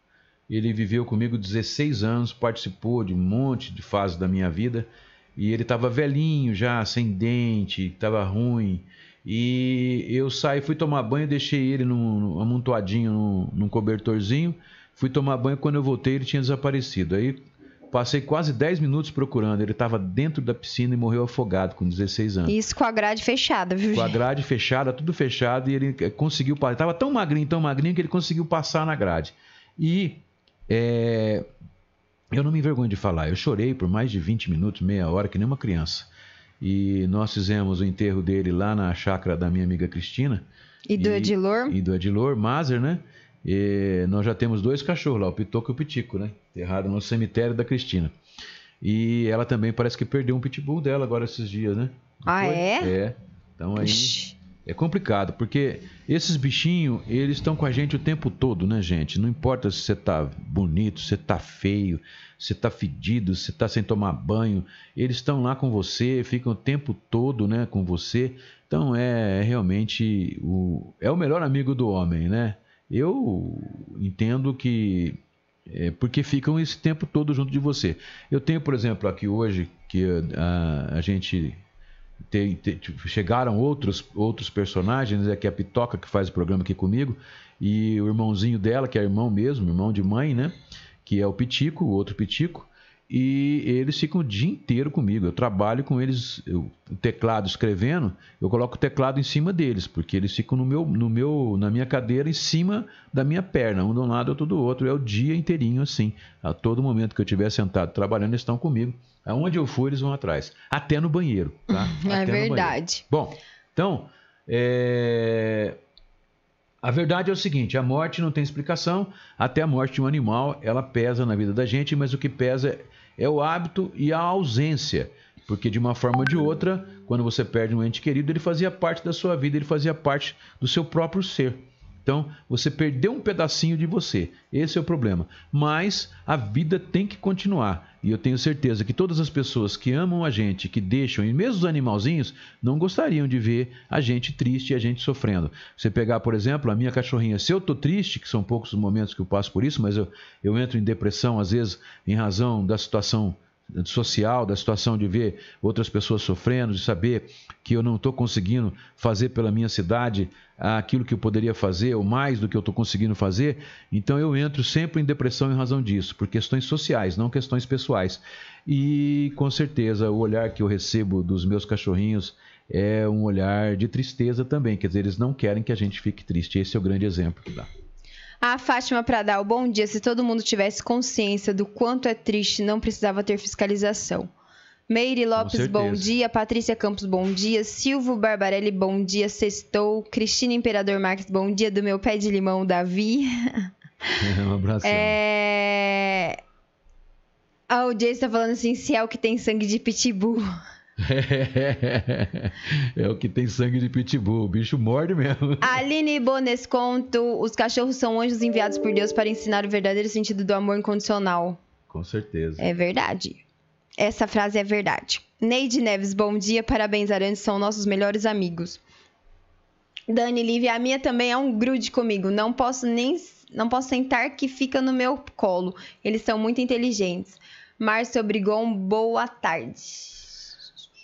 Ele viveu comigo 16 anos, participou de um monte de fases da minha vida. E ele estava velhinho já, sem dente, estava ruim. E eu saí, fui tomar banho, deixei ele num, num- amontoadinho num, num cobertorzinho. Fui tomar banho, quando eu voltei ele tinha desaparecido. Aí passei quase 10 minutos procurando. Ele estava dentro da piscina e morreu afogado com 16 anos. Isso com a grade fechada, viu? Com a grade fechada, tudo fechado, e ele eh, conseguiu passar. Estava tão magrinho, tão magrinho, que ele conseguiu passar na grade. E é, eu não me envergonho de falar, eu chorei por mais de 20 minutos, meia hora, que nem uma criança. E nós fizemos o enterro dele lá na chácara da minha amiga Cristina. E do Edilor? E do Edilor, Mazer, né? E nós já temos dois cachorros lá, o Pitoco e o Pitico, né? Enterrado no cemitério da Cristina. E ela também parece que perdeu um pitbull dela agora esses dias, né? Ah, Foi? é? É. Então aí Ixi. é complicado, porque esses bichinhos, eles estão com a gente o tempo todo, né, gente? Não importa se você tá bonito, se você tá feio, se você tá fedido, se você tá sem tomar banho, eles estão lá com você, ficam o tempo todo, né, com você. Então é realmente o é o melhor amigo do homem, né? Eu entendo que é porque ficam esse tempo todo junto de você. Eu tenho, por exemplo, aqui hoje que a, a gente tipo, chegaram outros, outros personagens, é que é a Pitoca que faz o programa aqui comigo, e o irmãozinho dela, que é irmão mesmo, irmão de mãe, né? Que é o Pitico, o outro Pitico, e eles ficam o dia inteiro comigo. Eu trabalho com eles, eu- o teclado escrevendo, eu coloco o teclado em cima deles, porque eles ficam no meu, no meu, na minha cadeira, em cima da minha perna, um de um lado, outro do outro. É o dia inteirinho assim. A todo momento que eu estiver sentado trabalhando, eles estão comigo. Aonde eu for, eles vão atrás. Até no banheiro, tá? É Até verdade. Bom, então, é, a verdade é o seguinte: a morte não tem explicação. Até a morte de um animal, ela pesa na vida da gente, mas o que pesa é o hábito e a ausência. Porque de uma forma ou de outra, quando você perde um ente querido, ele fazia parte da sua vida, ele fazia parte do seu próprio ser. Então, você perdeu um pedacinho de você. Esse é o problema. Mas a vida tem que continuar. E eu tenho certeza que todas as pessoas que amam a gente, que deixam, e mesmo os animalzinhos, não gostariam de ver a gente triste e a gente sofrendo. Você pegar, por exemplo, a minha cachorrinha, se eu tô triste, que são poucos os momentos que eu passo por isso, mas eu, eu entro em depressão, às vezes, em razão da situação social, da situação de ver outras pessoas sofrendo, de saber que eu não estou conseguindo fazer pela minha cidade aquilo que eu poderia fazer, ou mais do que eu estou conseguindo fazer, então eu entro sempre em depressão em razão disso, por questões sociais, não questões pessoais. E com certeza o olhar que eu recebo dos meus cachorrinhos é um olhar de tristeza também, quer dizer, eles não querem que a gente fique triste. Esse é o grande exemplo que dá. A Fátima Pradal, bom dia. Se todo mundo tivesse consciência do quanto é triste, não precisava ter fiscalização. Meire Lopes, bom dia. Patrícia Campos, bom dia. Silvio Barbarelli, bom dia. Sextou. Cristina Imperador Marques, bom dia. Do meu pé de limão, Davi. um abraço. É... A audiência tá falando assim, se é o que tem sangue de pitbull. é o que tem sangue de pitbull, o bicho morde mesmo. Aline Bonesconto, os cachorros são anjos enviados por Deus para ensinar o verdadeiro sentido do amor incondicional. Com certeza. É verdade. Essa frase é verdade. Neide Neves, bom dia, parabéns, Arantes, são nossos melhores amigos. Dani Lívia, a minha também é um grude comigo. Não posso nem não posso sentar que fica no meu colo. Eles são muito inteligentes. Márcio Obrigon, boa tarde.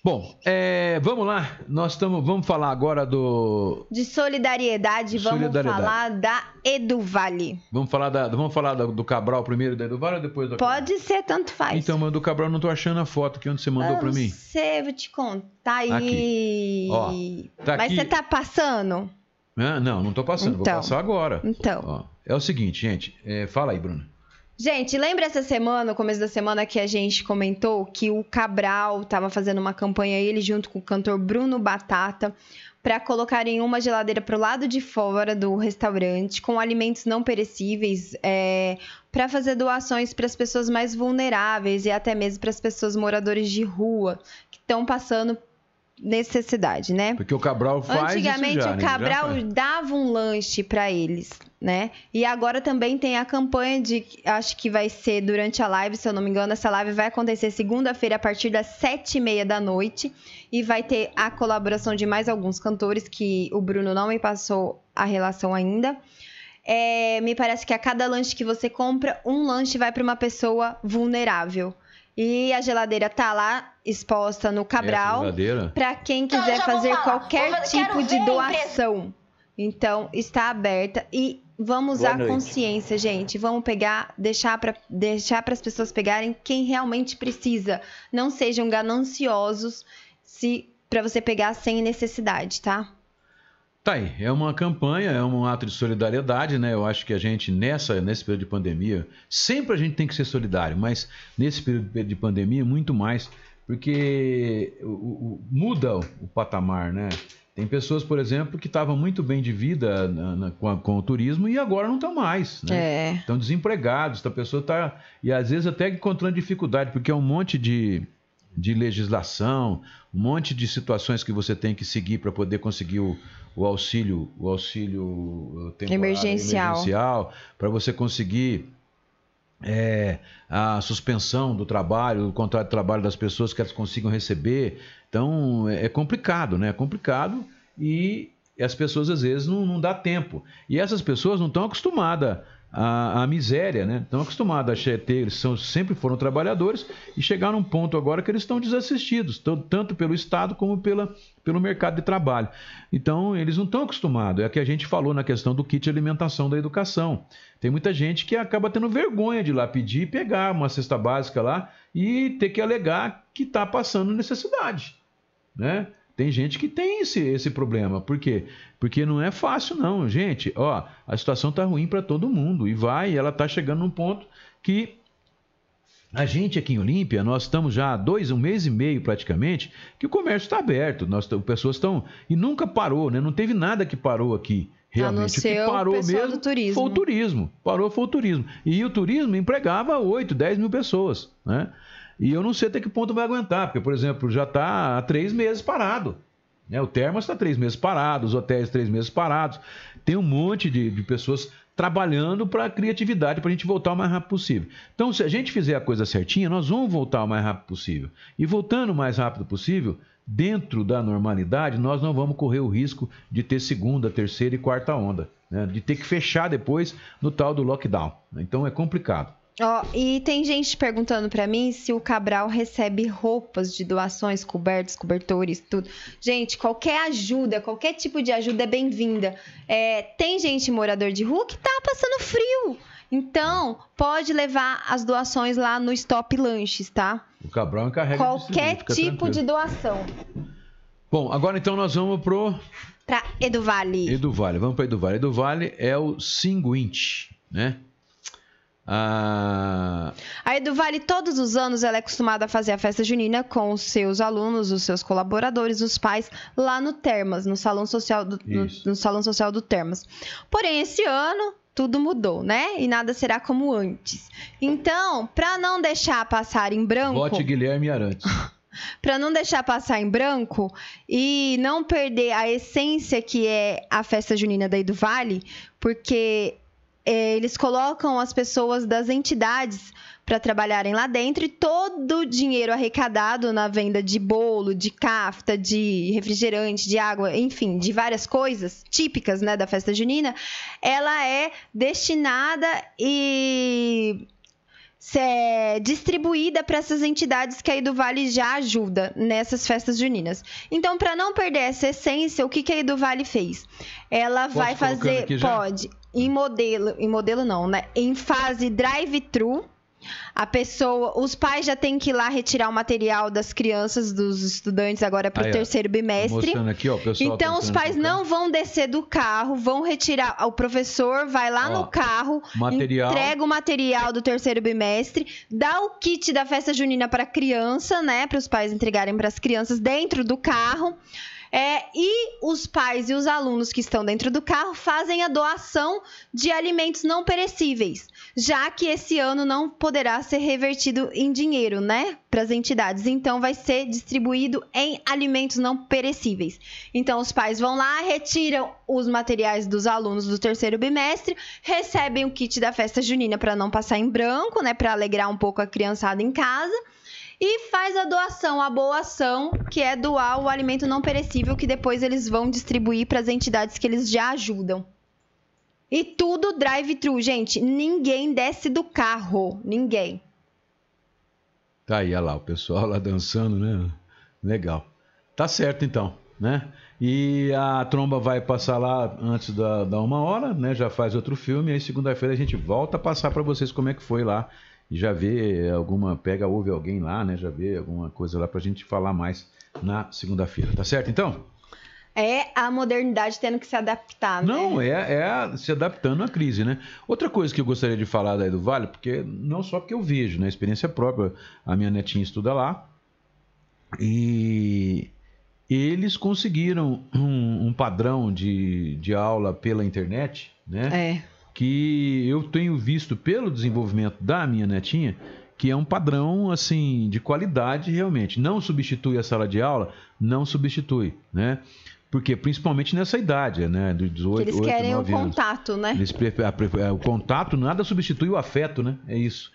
Bom, é, vamos lá. Nós estamos, vamos falar agora do, De solidariedade, vamos Solidariedade. falar da Eduvale. vamos falar da, vamos falar da- do Cabral primeiro, da Eduardo ou depois do Pode ser, tanto faz. Então, mas do Cabral eu não tô achando a foto aqui onde você mandou não mim. sei, vou te contar aí. Aqui. Ó, tá Mas aqui. você tá passando? Hã? não, não tô passando, Então. vou passar agora. Então. Ó, é o seguinte, gente, é, fala aí, Bruno. Gente, lembra essa semana, no começo da semana, que a gente comentou que o Cabral tava fazendo uma campanha, ele junto com o cantor Bruno Batata, para colocarem uma geladeira pro lado de fora do restaurante, com alimentos não perecíveis, é, para fazer doações para as pessoas mais vulneráveis e até mesmo para as pessoas moradores de rua que estão passando necessidade, né? Porque o Cabral faz Antigamente já, o né? Cabral faz. dava um lanche pra eles, né? E agora também tem a campanha de, acho que vai ser durante a live, se eu não me engano, essa live vai acontecer segunda-feira a partir das sete e meia da noite e vai ter a colaboração de mais alguns cantores que o Bruno não me passou a relação ainda. É, me parece que a cada lanche que você compra, um lanche vai pra uma pessoa vulnerável. E a geladeira tá lá exposta no Essa Cabral para quem Então, quiser vou fazer qualquer tipo de doação. Então, está aberta e vamos Boa noite. consciência, gente. Vamos pegar, deixar para deixar as pessoas pegarem quem realmente precisa. Não sejam gananciosos se para você pegar sem necessidade, tá? Tá aí, é uma campanha, é um ato de solidariedade, né? Eu acho que a gente, nessa, nesse período de pandemia, sempre a gente tem que ser solidário, mas nesse período de pandemia, muito mais, porque o- o- muda o, o patamar, né? Tem pessoas, por exemplo, que estavam muito bem de vida na- na- com, a- com o turismo e agora não estão mais, né? É. Estão desempregados, a pessoa está. E às vezes até encontrando dificuldade, porque é um monte de, de legislação, um monte de situações que você tem que seguir para poder conseguir o, o auxílio, o auxílio uh, Emergencial. emergencial para você conseguir é, a suspensão do trabalho, do contrato de trabalho das pessoas que elas consigam receber. Então é é complicado, né? É complicado e as pessoas às vezes não, não dá tempo. E essas pessoas não estão acostumadas à, à miséria, né? Estão acostumadas a ter, eles são, sempre foram trabalhadores e chegaram num ponto agora que eles estão desassistidos, tan- tanto pelo Estado como pela, pelo mercado de trabalho. Então, eles não estão acostumados. É o que a gente falou na questão do kit de alimentação da educação. Tem muita gente que acaba tendo vergonha de ir lá pedir e pegar uma cesta básica lá e ter que alegar que está passando necessidade, né? Tem gente que tem esse, esse problema. Por quê? Porque não é fácil, não, gente. Ó, a situação tá ruim para todo mundo e vai, ela tá chegando num ponto que a gente aqui em Olímpia, nós estamos já há dois, um mês e meio praticamente, que o comércio está aberto. Nós, pessoas estão. E nunca parou, né? Não teve nada que parou aqui. Realmente. o que o parou pessoal mesmo turismo. foi o turismo. Parou foi o turismo. E o turismo empregava 8, 10 mil pessoas. Né? E eu não sei até que ponto vai aguentar, porque, por exemplo, já está há três meses parado. Né? O Termas está três meses parado, os hotéis três meses parados. Tem um monte de, de pessoas trabalhando para a criatividade, para a gente voltar o mais rápido possível. Então, se a gente fizer a coisa certinha, nós vamos voltar o mais rápido possível. E voltando o mais rápido possível, dentro da normalidade, nós não vamos correr o risco de ter segunda, terceira e quarta onda. né? De ter que fechar depois no tal do lockdown. Então é complicado. Ó, e tem gente perguntando pra mim se o Cabral recebe roupas de doações, cobertos, cobertores, tudo. Gente, qualquer ajuda, qualquer tipo de ajuda é bem-vinda. É, tem gente morador de rua que tá passando frio. Então, pode levar as doações lá no Stop Lanches, tá? O Cabral encarrega Qualquer fica tipo de tranquilo. doação. Bom, agora então nós vamos pro Pra Eduvale. Eduvale. Vamos para Eduvale. Eduvale é o Singuinte, né? Ah, A Eduvale, todos os anos, ela é acostumada a fazer a festa junina com os seus alunos, os seus colaboradores, os pais, lá no Termas, no salão social do, no, no salão social do Termas. Porém, esse ano tudo mudou, né? E nada será como antes. Então, para não deixar passar em branco, vote Guilherme Arantes. para não deixar passar em branco e não perder a essência que é a festa junina da Eduvale, porque é, eles colocam as pessoas das entidades para trabalharem lá dentro e todo o dinheiro arrecadado na venda de bolo, de cafta, de refrigerante, de água, enfim, de várias coisas típicas né, da festa junina, ela é destinada e ser distribuída para essas entidades que a Eduvale já ajuda nessas festas juninas. Então, para não perder essa essência, o que, que a Eduvale fez? Ela Posso vai fazer, pode, em modelo, em modelo não, né? Em fase drive-thru. A pessoa, os pais já têm que ir lá retirar o material das crianças, dos estudantes agora para o terceiro bimestre. Aqui, ó, pessoal Então os pais não vão descer do carro, vão retirar. O professor vai lá Ó, no carro, material. entrega o material do terceiro bimestre, dá o kit da festa junina para criança, né? Para os pais entregarem para as crianças dentro do carro. É, e os pais e os alunos que estão dentro do carro fazem a doação de alimentos não perecíveis, já que esse ano não poderá ser revertido em dinheiro, né, para as entidades. Então, vai ser distribuído em alimentos não perecíveis. Então, os pais vão lá, retiram os materiais dos alunos do terceiro bimestre, recebem o kit da festa junina para não passar em branco, né, para alegrar um pouco a criançada em casa e faz a doação, a boa ação, que é doar o alimento não perecível que depois eles vão distribuir para as entidades que eles já ajudam. E tudo drive-thru, gente. Ninguém desce do carro. Ninguém. Tá aí, olha lá, o pessoal lá dançando, né? Legal. Tá certo então, né? E a tromba vai passar lá antes da, da uma hora, né? Já faz outro filme, aí segunda-feira a gente volta a passar para vocês como é que foi lá. E já vê alguma, pega, ouve alguém lá, né? Já vê alguma coisa lá pra gente falar mais na segunda-feira, tá certo então? É a modernidade tendo que se adaptar, né? Não, é, é a- se adaptando à crise, né? Outra coisa que eu gostaria de falar daí do Vale, porque não só porque eu vejo, né? Experiência própria, a minha netinha estuda lá e eles conseguiram um, um padrão de, de aula pela internet, né? É. que eu tenho visto pelo desenvolvimento da minha netinha que é um padrão assim de qualidade realmente. Não substitui a sala de aula, não substitui, né? Porque principalmente nessa idade, né, de 18, Que eles 8, querem o 9 anos. contato, né? Eles é, o contato nada substitui o afeto, né? É isso.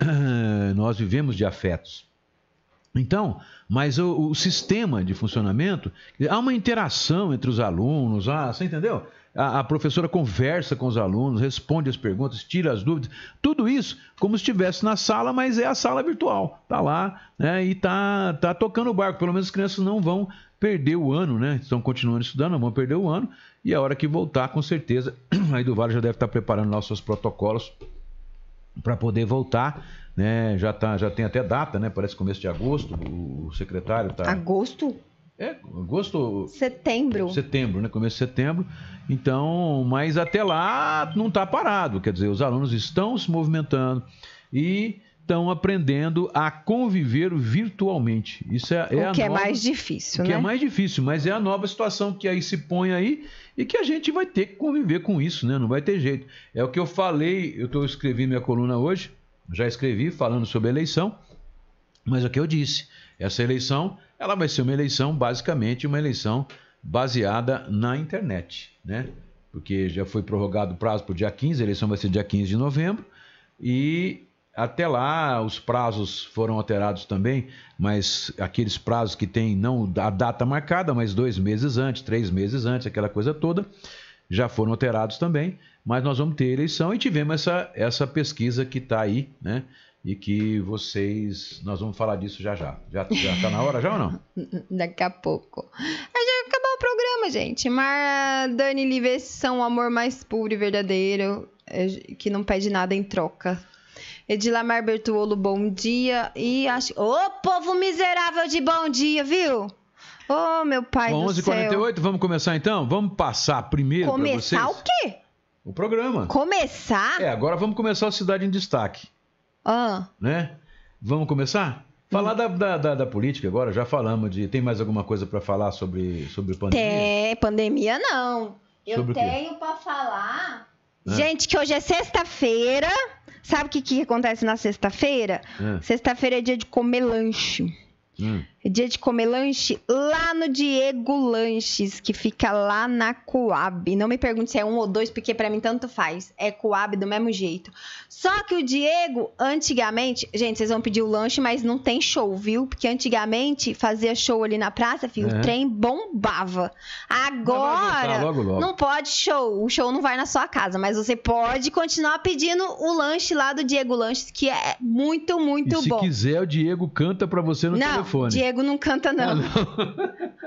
Nós vivemos de afetos. Então, mas o, o sistema de funcionamento, há uma interação entre os alunos, ah, você entendeu? A, a professora conversa com os alunos, responde as perguntas, tira as dúvidas, tudo isso como se estivesse na sala, mas é a sala virtual. Tá lá, né? E tá, tá tocando o barco. Pelo menos as crianças não vão perder o ano, né? Estão continuando estudando, não vão perder o ano. E a hora que voltar, com certeza, aí do Vale já deve estar preparando lá os seus protocolos para poder voltar, né? Já tá, já tem até data, né? Parece começo de agosto. O secretário tá Agosto? É agosto, Setembro. setembro, né? Começo de setembro. Então, mas até lá não está parado. Quer dizer, os alunos estão se movimentando e estão aprendendo a conviver virtualmente. Isso é, é o a que é nova- mais difícil, que né? é mais difícil, mas é a nova situação que aí se põe aí e que a gente vai ter que conviver com isso, né? Não vai ter jeito. É o que eu falei, eu tô escrevi minha coluna hoje, já escrevi falando sobre a eleição, mas é o que eu disse, essa eleição, ela vai ser uma eleição basicamente uma eleição baseada na internet, né? Porque já foi prorrogado o prazo para o dia 15, a eleição vai ser dia 15 de novembro e até lá os prazos foram alterados também, mas aqueles prazos que tem não a data marcada, mas dois meses antes, três meses antes, aquela coisa toda, já foram alterados também. Mas nós vamos ter eleição e tivemos essa, essa pesquisa que está aí, né? E que vocês. Nós vamos falar disso já já. Já está na hora já ou não? Daqui a pouco. A gente vai acabar o programa, gente. Mar Dani Lives são o amor mais puro e verdadeiro, é, que não pede nada em troca. Edilamar Bertuolo, bom dia. E acho. Ô, povo miserável de bom dia, viu? Ô, meu pai Bom, do céu. 11h48, vamos começar então? Vamos passar primeiro Começar o quê? o programa. Começar? É, agora vamos começar o Cidade em Destaque. Ah, né? Vamos começar? Falar da, da, da- da política agora, já falamos de. Tem mais alguma coisa para falar sobre, sobre pandemia? tem. Pandemia não. Eu Sobre tenho pra falar. Ah. Gente, que hoje é sexta-feira. Sabe o que, que acontece na sexta-feira? Ah, Sexta-feira é dia de comer lanche. hum. Dia de comer lanche lá no Diego Lanches, que fica lá na Coab. Não me pergunte se é um ou dois, porque para mim tanto faz. É Coab do mesmo jeito. Só que o Diego, antigamente, gente, vocês vão pedir o lanche, mas não tem show, viu? Porque antigamente fazia show ali na praça, filho, É. o trem bombava. Agora, voltar logo, logo. não pode show. O show não vai na sua casa, mas você pode continuar pedindo o lanche lá do Diego Lanches, que é muito, muito e se bom. quiser, o Diego canta pra você no não, telefone. Diego não canta, não.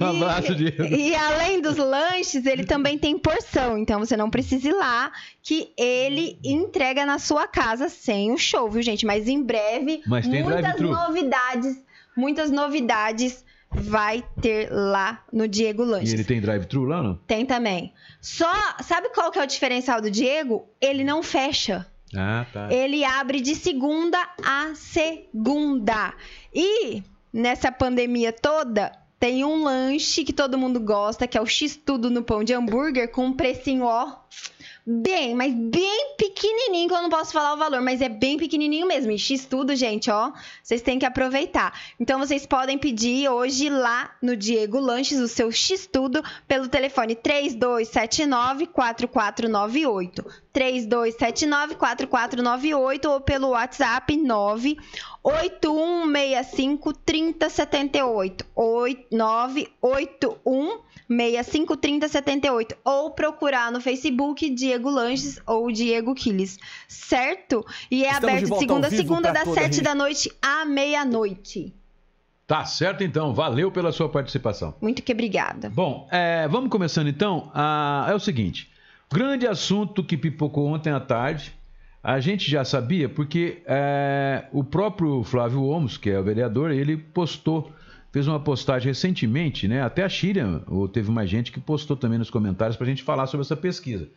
Um abraço, Diego. E além dos lanches, ele também tem porção. Então você não precisa ir lá, que ele entrega na sua casa sem o show, viu, gente? Mas em breve, Mas muitas novidades, muitas novidades vai ter lá no Diego Lanches. E ele tem drive-thru lá, não? Tem também. Só, sabe qual que é o diferencial do Diego? Ele não fecha. Ah, tá. Ele abre de segunda a segunda. E nessa pandemia toda, tem um lanche que todo mundo gosta, que é o X-Tudo no pão de hambúrguer, com um precinho, ó. Bem, mas bem pequenininho, que eu não posso falar o valor, mas é bem pequenininho mesmo. E X-Tudo, gente, ó, vocês têm que aproveitar. Então vocês podem pedir hoje lá no Diego Lanches o seu X-Tudo pelo telefone 3279-4498. 3279-4498 ou pelo WhatsApp 981653078. 981653078. Ou procurar no Facebook Diego Lanches ou Diego Quiles. Certo? E é Estamos aberto de segunda a segunda, das toda a 7 região. da noite à meia-noite. Tá certo, então. Valeu pela sua participação. Muito que obrigada. Bom, é, vamos começando então. Ah, é o seguinte: grande assunto que pipocou ontem à tarde. A gente já sabia porque é, o próprio Flávio Omos, que é o vereador, ele postou, fez uma postagem recentemente, né? Até a Shiriam, ou teve mais gente que postou também nos comentários para a gente falar sobre essa pesquisa.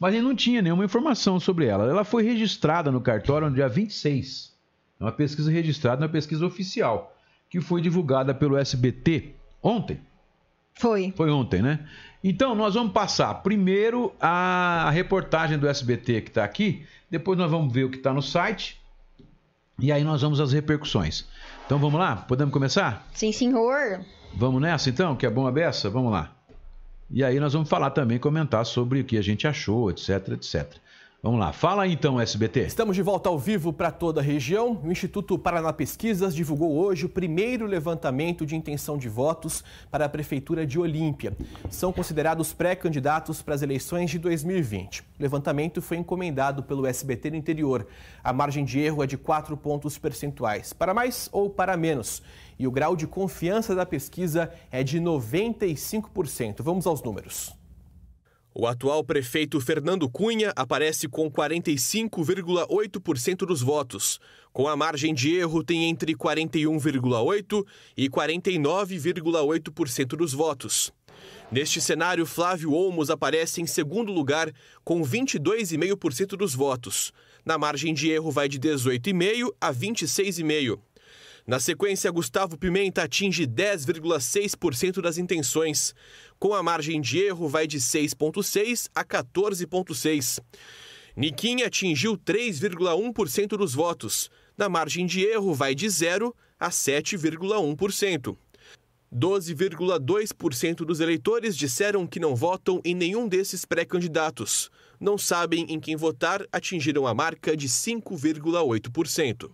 Mas ele não tinha nenhuma informação sobre ela. Ela foi registrada no cartório no dia 26. É uma pesquisa registrada, uma pesquisa oficial, que foi divulgada pelo SBT ontem. Foi. Foi ontem, né? Então, nós vamos passar primeiro a reportagem do SBT que está aqui, depois nós vamos ver o que está no site, e aí nós vamos às repercussões. Então vamos lá? Podemos começar? Sim, senhor. Vamos nessa então, que é bom a beça? Vamos lá. E aí nós vamos falar também, comentar sobre o que a gente achou, etc, etc. Vamos lá. Fala então, SBT. Estamos de volta ao vivo para toda a região. O Instituto Paraná Pesquisas divulgou hoje o primeiro levantamento de intenção de votos para a Prefeitura de Olímpia. São considerados pré-candidatos para as eleições de 2020. O levantamento foi encomendado pelo SBT no interior. A margem de erro é de 4 pontos percentuais, para mais ou para menos. E o grau de confiança da pesquisa é de 95%. Vamos aos números. O atual prefeito Fernando Cunha aparece com 45,8% dos votos. Com a margem de erro, tem entre 41,8% e 49,8% dos votos. Neste cenário, Flávio Olmos aparece em segundo lugar com 22,5% dos votos. Na margem de erro, vai de 18,5% a 26,5%. Na sequência, Gustavo Pimenta atinge 10,6% das intenções. Com a margem de erro, vai de 6,6% a 14,6%. Niquinha atingiu 3,1% dos votos. Na margem de erro, vai de 0% a 7,1%. 12,2% dos eleitores disseram que não votam em nenhum desses pré-candidatos. Não sabem em quem votar, atingiram a marca de 5,8%.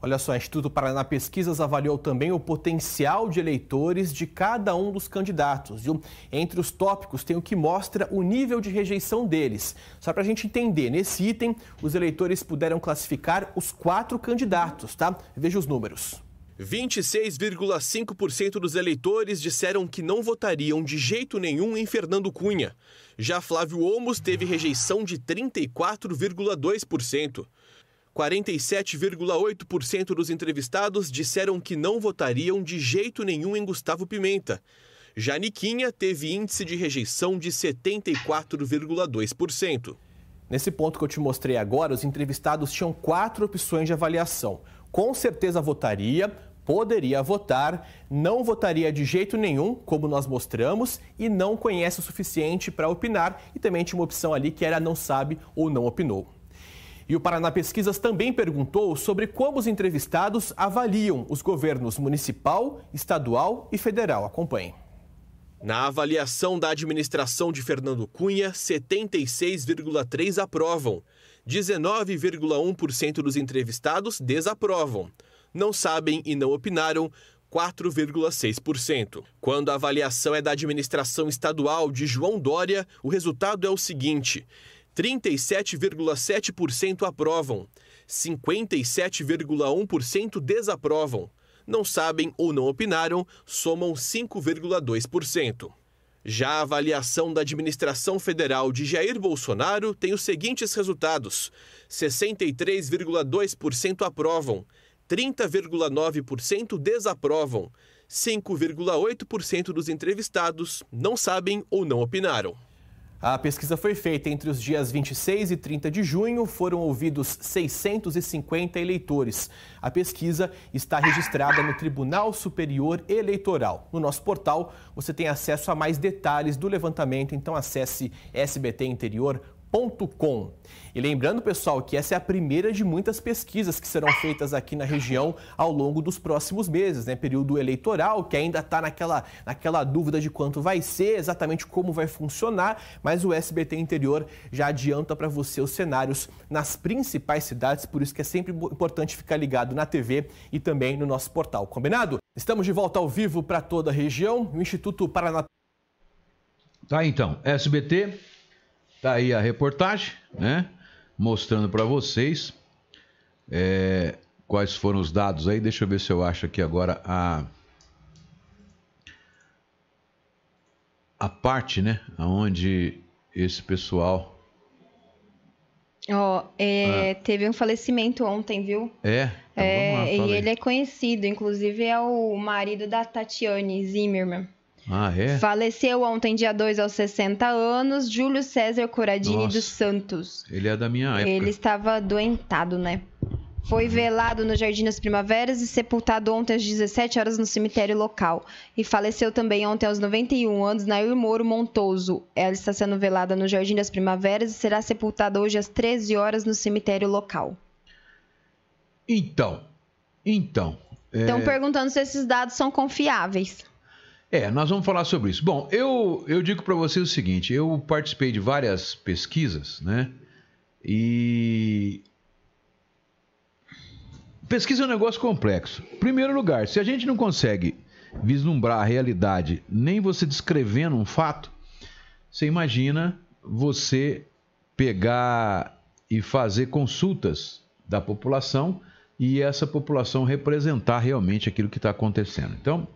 Olha só, o Instituto Paraná Pesquisas avaliou também o potencial de eleitores de cada um dos candidatos. Viu? Entre os tópicos tem o que mostra o nível de rejeição deles. Só para a gente entender, nesse item, os eleitores puderam classificar os quatro candidatos, tá? Veja os números. 26,5% dos eleitores disseram que não votariam de jeito nenhum em Fernando Cunha. Já Flávio Olmos teve rejeição de 34,2%. 47,8% dos entrevistados disseram que não votariam de jeito nenhum em Gustavo Pimenta. Já Niquinha teve índice de rejeição de 74,2%. Nesse ponto que eu te mostrei agora, os entrevistados tinham quatro opções de avaliação. Com certeza votaria, poderia votar, não votaria de jeito nenhum, como nós mostramos, e não conhece o suficiente para opinar, e também tinha uma opção ali que era não sabe ou não opinou. E o Paraná Pesquisas também perguntou sobre como os entrevistados avaliam os governos municipal, estadual e federal. Acompanhe. Na avaliação da administração de Fernando Cunha, 76,3 aprovam, 19,1% dos entrevistados desaprovam, não sabem e não opinaram 4,6%. Quando a avaliação é da administração estadual de João Dória, o resultado é o seguinte: 37,7% aprovam, 57,1% desaprovam, não sabem ou não opinaram, somam 5,2%. Já a avaliação da administração federal de Jair Bolsonaro tem os seguintes resultados: 63,2% aprovam, 30,9% desaprovam, 5,8% dos entrevistados não sabem ou não opinaram. A pesquisa foi feita entre os dias 26 e 30 de junho. Foram ouvidos 650 eleitores. A pesquisa está registrada no Tribunal Superior Eleitoral. No nosso portal, você tem acesso a mais detalhes do levantamento, então acesse sbtinterior.com Com. E lembrando, pessoal, que essa é a primeira de muitas pesquisas que serão feitas aqui na região ao longo dos próximos meses, né? Período eleitoral, que ainda está naquela, naquela dúvida de quanto vai ser, exatamente como vai funcionar, mas o SBT Interior já adianta para você os cenários nas principais cidades, por isso que é sempre importante ficar ligado na TV e também no nosso portal. Combinado? Estamos de volta ao vivo para toda a região. O Instituto Paraná. Tá então, SBT Tá aí a reportagem, né? Mostrando para vocês é, quais foram os dados aí. Deixa eu ver se eu acho aqui agora a a parte, né? Onde esse pessoal. Ó, oh, é, ah. teve um falecimento ontem, viu? É. Então é e ele é conhecido, inclusive é o marido da Tatiane Zimmermann. Ah, é? Faleceu ontem, dia 2, aos 60 anos, Júlio César Coradini Nossa, dos Santos. Ele é da minha época. Ele estava doentado, né? Foi velado no Jardim das Primaveras e sepultado ontem às 17 horas no cemitério local. E faleceu também ontem aos 91 anos Nair Moro Montoso. Ela está sendo velada no Jardim das Primaveras e será sepultada hoje às 13 horas no cemitério local. Então, então. Estão é... perguntando se esses dados são confiáveis. É, nós vamos falar sobre isso. Bom, eu, eu digo para você o seguinte: eu participei de várias pesquisas, né? E. Pesquisa é um negócio complexo. Primeiro lugar, se a gente não consegue vislumbrar a realidade, nem você descrevendo um fato, você imagina você pegar e fazer consultas da população e essa população representar realmente aquilo que está acontecendo. Então,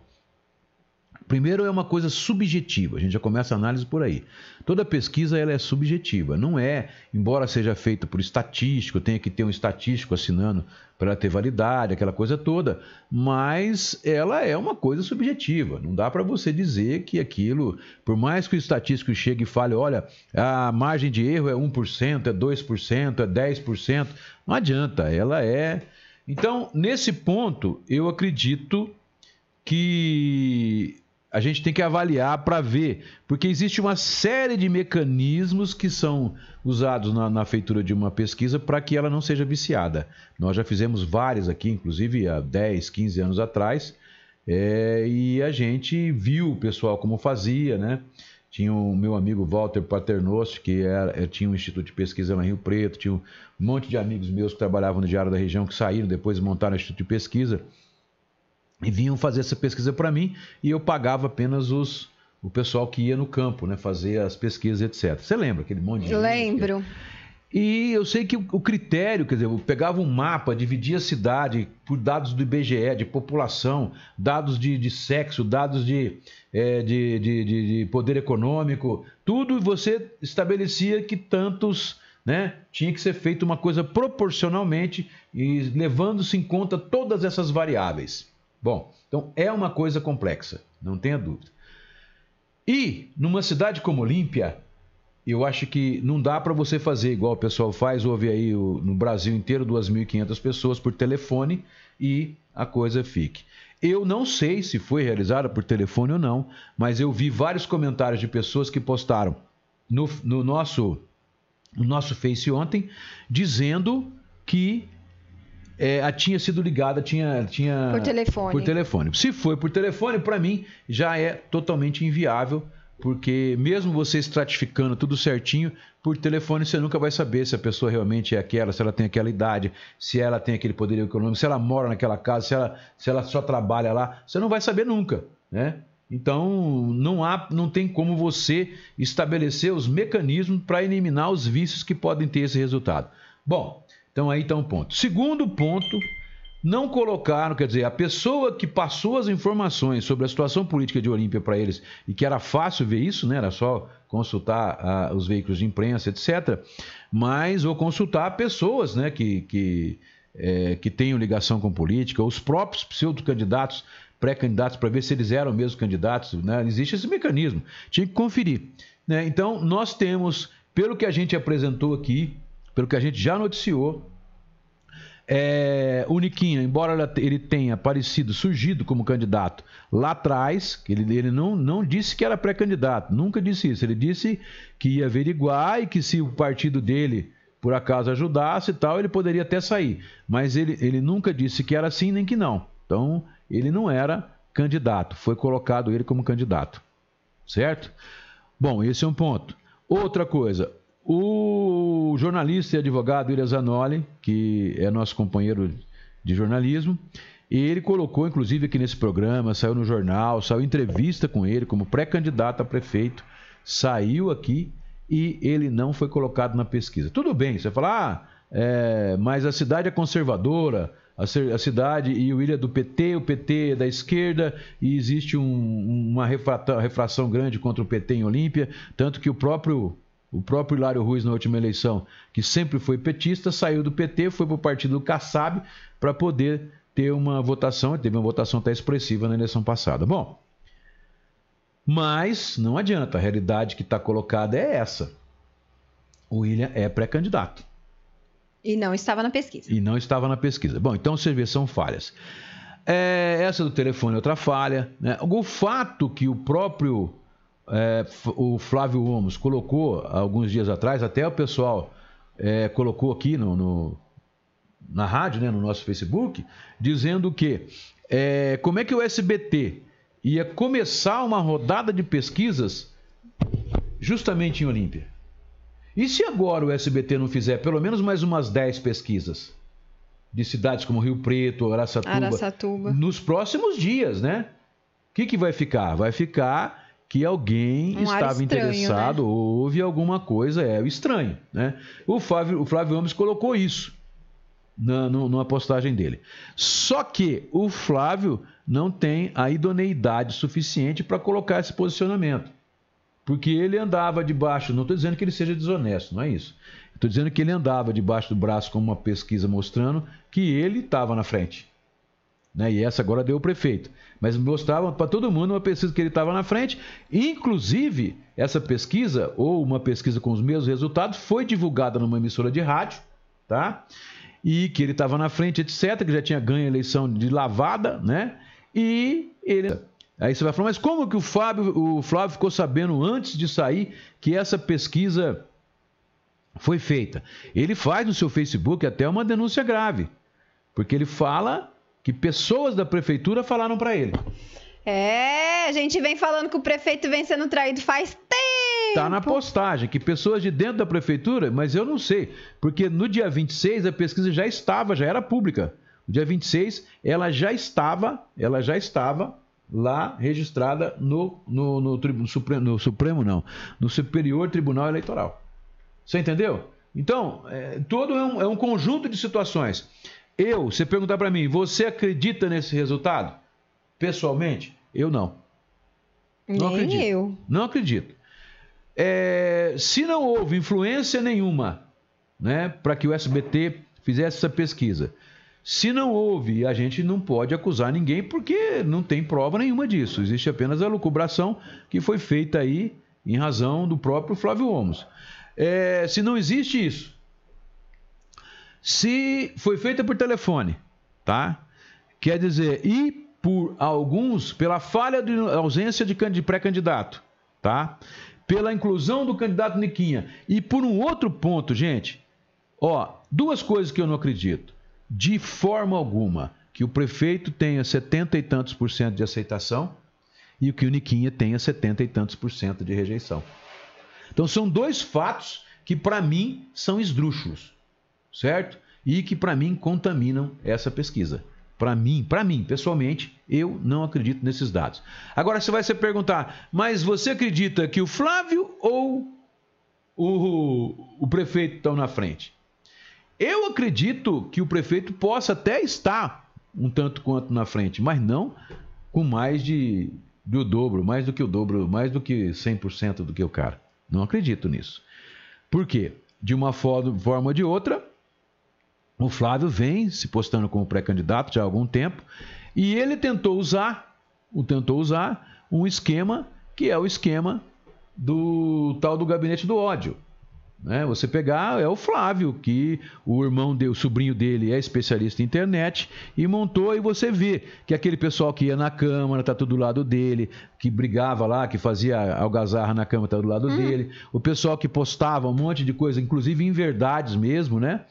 Primeiro é uma coisa subjetiva, a gente já começa a análise por aí. Toda pesquisa ela é subjetiva, não é, embora seja feita por estatístico, tenha que ter um estatístico assinando para ter validade, aquela coisa toda, mas ela é uma coisa subjetiva. Não dá para você dizer que aquilo, por mais que o estatístico chegue e fale, olha, a margem de erro é 1%, é 2%, é 10%, não adianta, ela é. Então, nesse ponto, eu acredito que a gente tem que avaliar para ver, porque existe uma série de mecanismos que são usados na, na feitura de uma pesquisa para que ela não seja viciada. Nós já fizemos várias aqui, inclusive há 10, 15 anos atrás, é, e a gente viu o pessoal como fazia, né? Tinha o meu amigo Walter Paternoste, que era, eh, tinha um instituto de pesquisa lá em Rio Preto, tinha um monte de amigos meus que trabalhavam no Diário da Região, que saíram depois montaram o instituto de pesquisa e vinham fazer essa pesquisa para mim e eu pagava apenas os o pessoal que ia no campo, né, fazer as pesquisas, etc. Você lembra aquele monte de Lembro. E eu sei que o critério, quer dizer, eu pegava um mapa, dividia a cidade por dados do IBGE, de população, dados de, de sexo, dados de, é, de, de, de, poder econômico, tudo, e você estabelecia que tantos, né, tinha que ser feito uma coisa proporcionalmente e levando-se em conta todas essas variáveis. Bom, então é uma coisa complexa, não tenha dúvida. E numa cidade como Olímpia, eu acho que não dá para você fazer igual o pessoal faz, houve aí no Brasil inteiro 2.500 pessoas por telefone e a coisa fique. Eu não sei se foi realizada por telefone ou não, mas eu vi vários comentários de pessoas que postaram no, no nosso no nosso Face ontem, dizendo que é, a tinha sido ligada, tinha, tinha Por telefone. por telefone. Se foi por telefone, para mim já é totalmente inviável, porque mesmo você estratificando tudo certinho, por telefone você nunca vai saber se a pessoa realmente é aquela, se ela tem aquela idade, se ela tem aquele poder econômico, se ela mora naquela casa, se ela, se ela só trabalha lá, você não vai saber nunca, né? Então não há, não tem como você estabelecer os mecanismos para eliminar os vícios que podem ter esse resultado. Bom, então aí está um ponto. Segundo ponto, não colocaram, quer dizer, a pessoa que passou as informações sobre a situação política de Olímpia para eles e que era fácil ver isso, né? Era só consultar ah, os veículos de imprensa, etc. Mas ou consultar pessoas, né? Que que é, que tenham ligação com política, os próprios pseudo-candidatos, pré-candidatos, para ver se eles eram mesmo candidatos. Né? Existe esse mecanismo. Tinha que conferir. Né? Então, nós temos, pelo que a gente apresentou aqui, pelo que a gente já noticiou, é, o Niquinha, embora ele tenha aparecido, surgido como candidato lá atrás, ele, ele não, não disse que era pré-candidato, nunca disse isso. Ele disse que ia averiguar e que se o partido dele por acaso ajudasse e tal, ele poderia até sair. Mas ele, ele nunca disse que era sim nem que não. Então, ele não era candidato, foi colocado ele como candidato. Certo? Bom, esse é um ponto. Outra coisa, o jornalista e advogado William Zanoli, que é nosso companheiro de jornalismo, ele colocou, inclusive, aqui nesse programa, saiu no jornal, saiu entrevista com ele como pré-candidato a prefeito, saiu aqui e ele não foi colocado na pesquisa. Tudo bem, você fala, ah, é, mas a cidade é conservadora, a, a, cidade e o William é do PT, o PT é da esquerda e existe um, uma refração grande contra o PT em Olímpia, tanto que o próprio o próprio Hilário Ruiz, na última eleição, que sempre foi petista, saiu do PT, foi para o partido do Kassab para poder ter uma votação, teve uma votação até expressiva na eleição passada. Bom, mas não adianta, a realidade que está colocada é essa. O William é pré-candidato. E não estava na pesquisa. E não estava na pesquisa. Bom, então você vê, são falhas. É, essa do telefone é outra falha. Né? O fato que o próprio é, o Flávio Omos colocou alguns dias atrás, até o pessoal é, colocou aqui no, no, na rádio, né, no nosso Facebook, dizendo que é, como é que o SBT ia começar uma rodada de pesquisas justamente em Olímpia. E se agora o SBT não fizer pelo menos mais umas 10 pesquisas de cidades como Rio Preto, Araçatuba, Araçatuba. nos próximos dias, né? O que, que vai ficar? Vai ficar que alguém Um estava estranho, interessado, né? houve alguma coisa, é estranho, né? O Flávio, o Flávio Gomes colocou isso na, no- numa postagem dele. Só que o Flávio não tem a idoneidade suficiente para colocar esse posicionamento. Porque ele andava debaixo, não estou dizendo que ele seja desonesto, não é isso. Estou dizendo que ele andava debaixo do braço com uma pesquisa mostrando que ele estava na frente. Né? E essa agora deu o prefeito. Mas mostrava para todo mundo uma pesquisa que ele estava na frente. Inclusive, essa pesquisa, ou uma pesquisa com os mesmos resultados, foi divulgada numa emissora de rádio, tá? E que ele estava na frente, etc., que já tinha ganho a eleição de lavada, né? E ele. Aí você vai falar, mas como que o Fábio, o Flávio ficou sabendo antes de sair que essa pesquisa foi feita? Ele faz no seu Facebook até uma denúncia grave, porque ele fala que pessoas da prefeitura falaram para ele. É, a gente vem falando que o prefeito vem sendo traído faz tempo. Tá na postagem que pessoas de dentro da prefeitura, mas eu não sei, porque no dia 26 a pesquisa já estava, já era pública. No dia 26 ela já estava, ela já estava lá registrada no, no, no, no Supremo, no Supremo, não, no Superior Tribunal Eleitoral. Você entendeu? Então, é, todo é um, é um conjunto de situações. Eu, você perguntar para mim, você acredita nesse resultado? Pessoalmente, eu não. Não Nem acredito. eu. Não acredito. É, se não houve influência nenhuma né, para que o SBT fizesse essa pesquisa, se não houve, a gente não pode acusar ninguém porque não tem prova nenhuma disso. Existe apenas a lucubração que foi feita aí em razão do próprio Flávio Omos. É, se não existe isso, se foi feita por telefone, tá? Quer dizer, e por alguns, pela falha de ausência de can- de pré-candidato, tá? pela inclusão do candidato Niquinha. E por um outro ponto, gente, ó, duas coisas que eu não acredito. De forma alguma que o prefeito tenha setenta e tantos por cento de aceitação e que o Niquinha tenha setenta e tantos por cento de rejeição. Então são dois fatos que para mim são esdrúxulos, certo? E que para mim contaminam essa pesquisa. Para mim, para mim, pessoalmente, eu não acredito nesses dados. Agora você vai se perguntar, mas você acredita que o Flávio ou o, o prefeito estão na frente? Eu acredito que o prefeito possa até estar um tanto quanto na frente, mas não com mais de do dobro, mais do que o dobro, mais do que 100% do que o cara. Não acredito nisso. Por quê? De uma forma ou de outra, o Flávio vem se postando como pré-candidato já há algum tempo e ele tentou usar, tentou usar um esquema que é o esquema do tal do gabinete do ódio. Né? Você pegar é o Flávio, que o irmão dele, o sobrinho dele é especialista em internet e montou e você vê que aquele pessoal que ia na Câmara tá tudo do lado dele, que brigava lá, que fazia algazarra na Câmara tá do lado hum. dele, o pessoal que postava um monte de coisa, inclusive em verdades mesmo, né?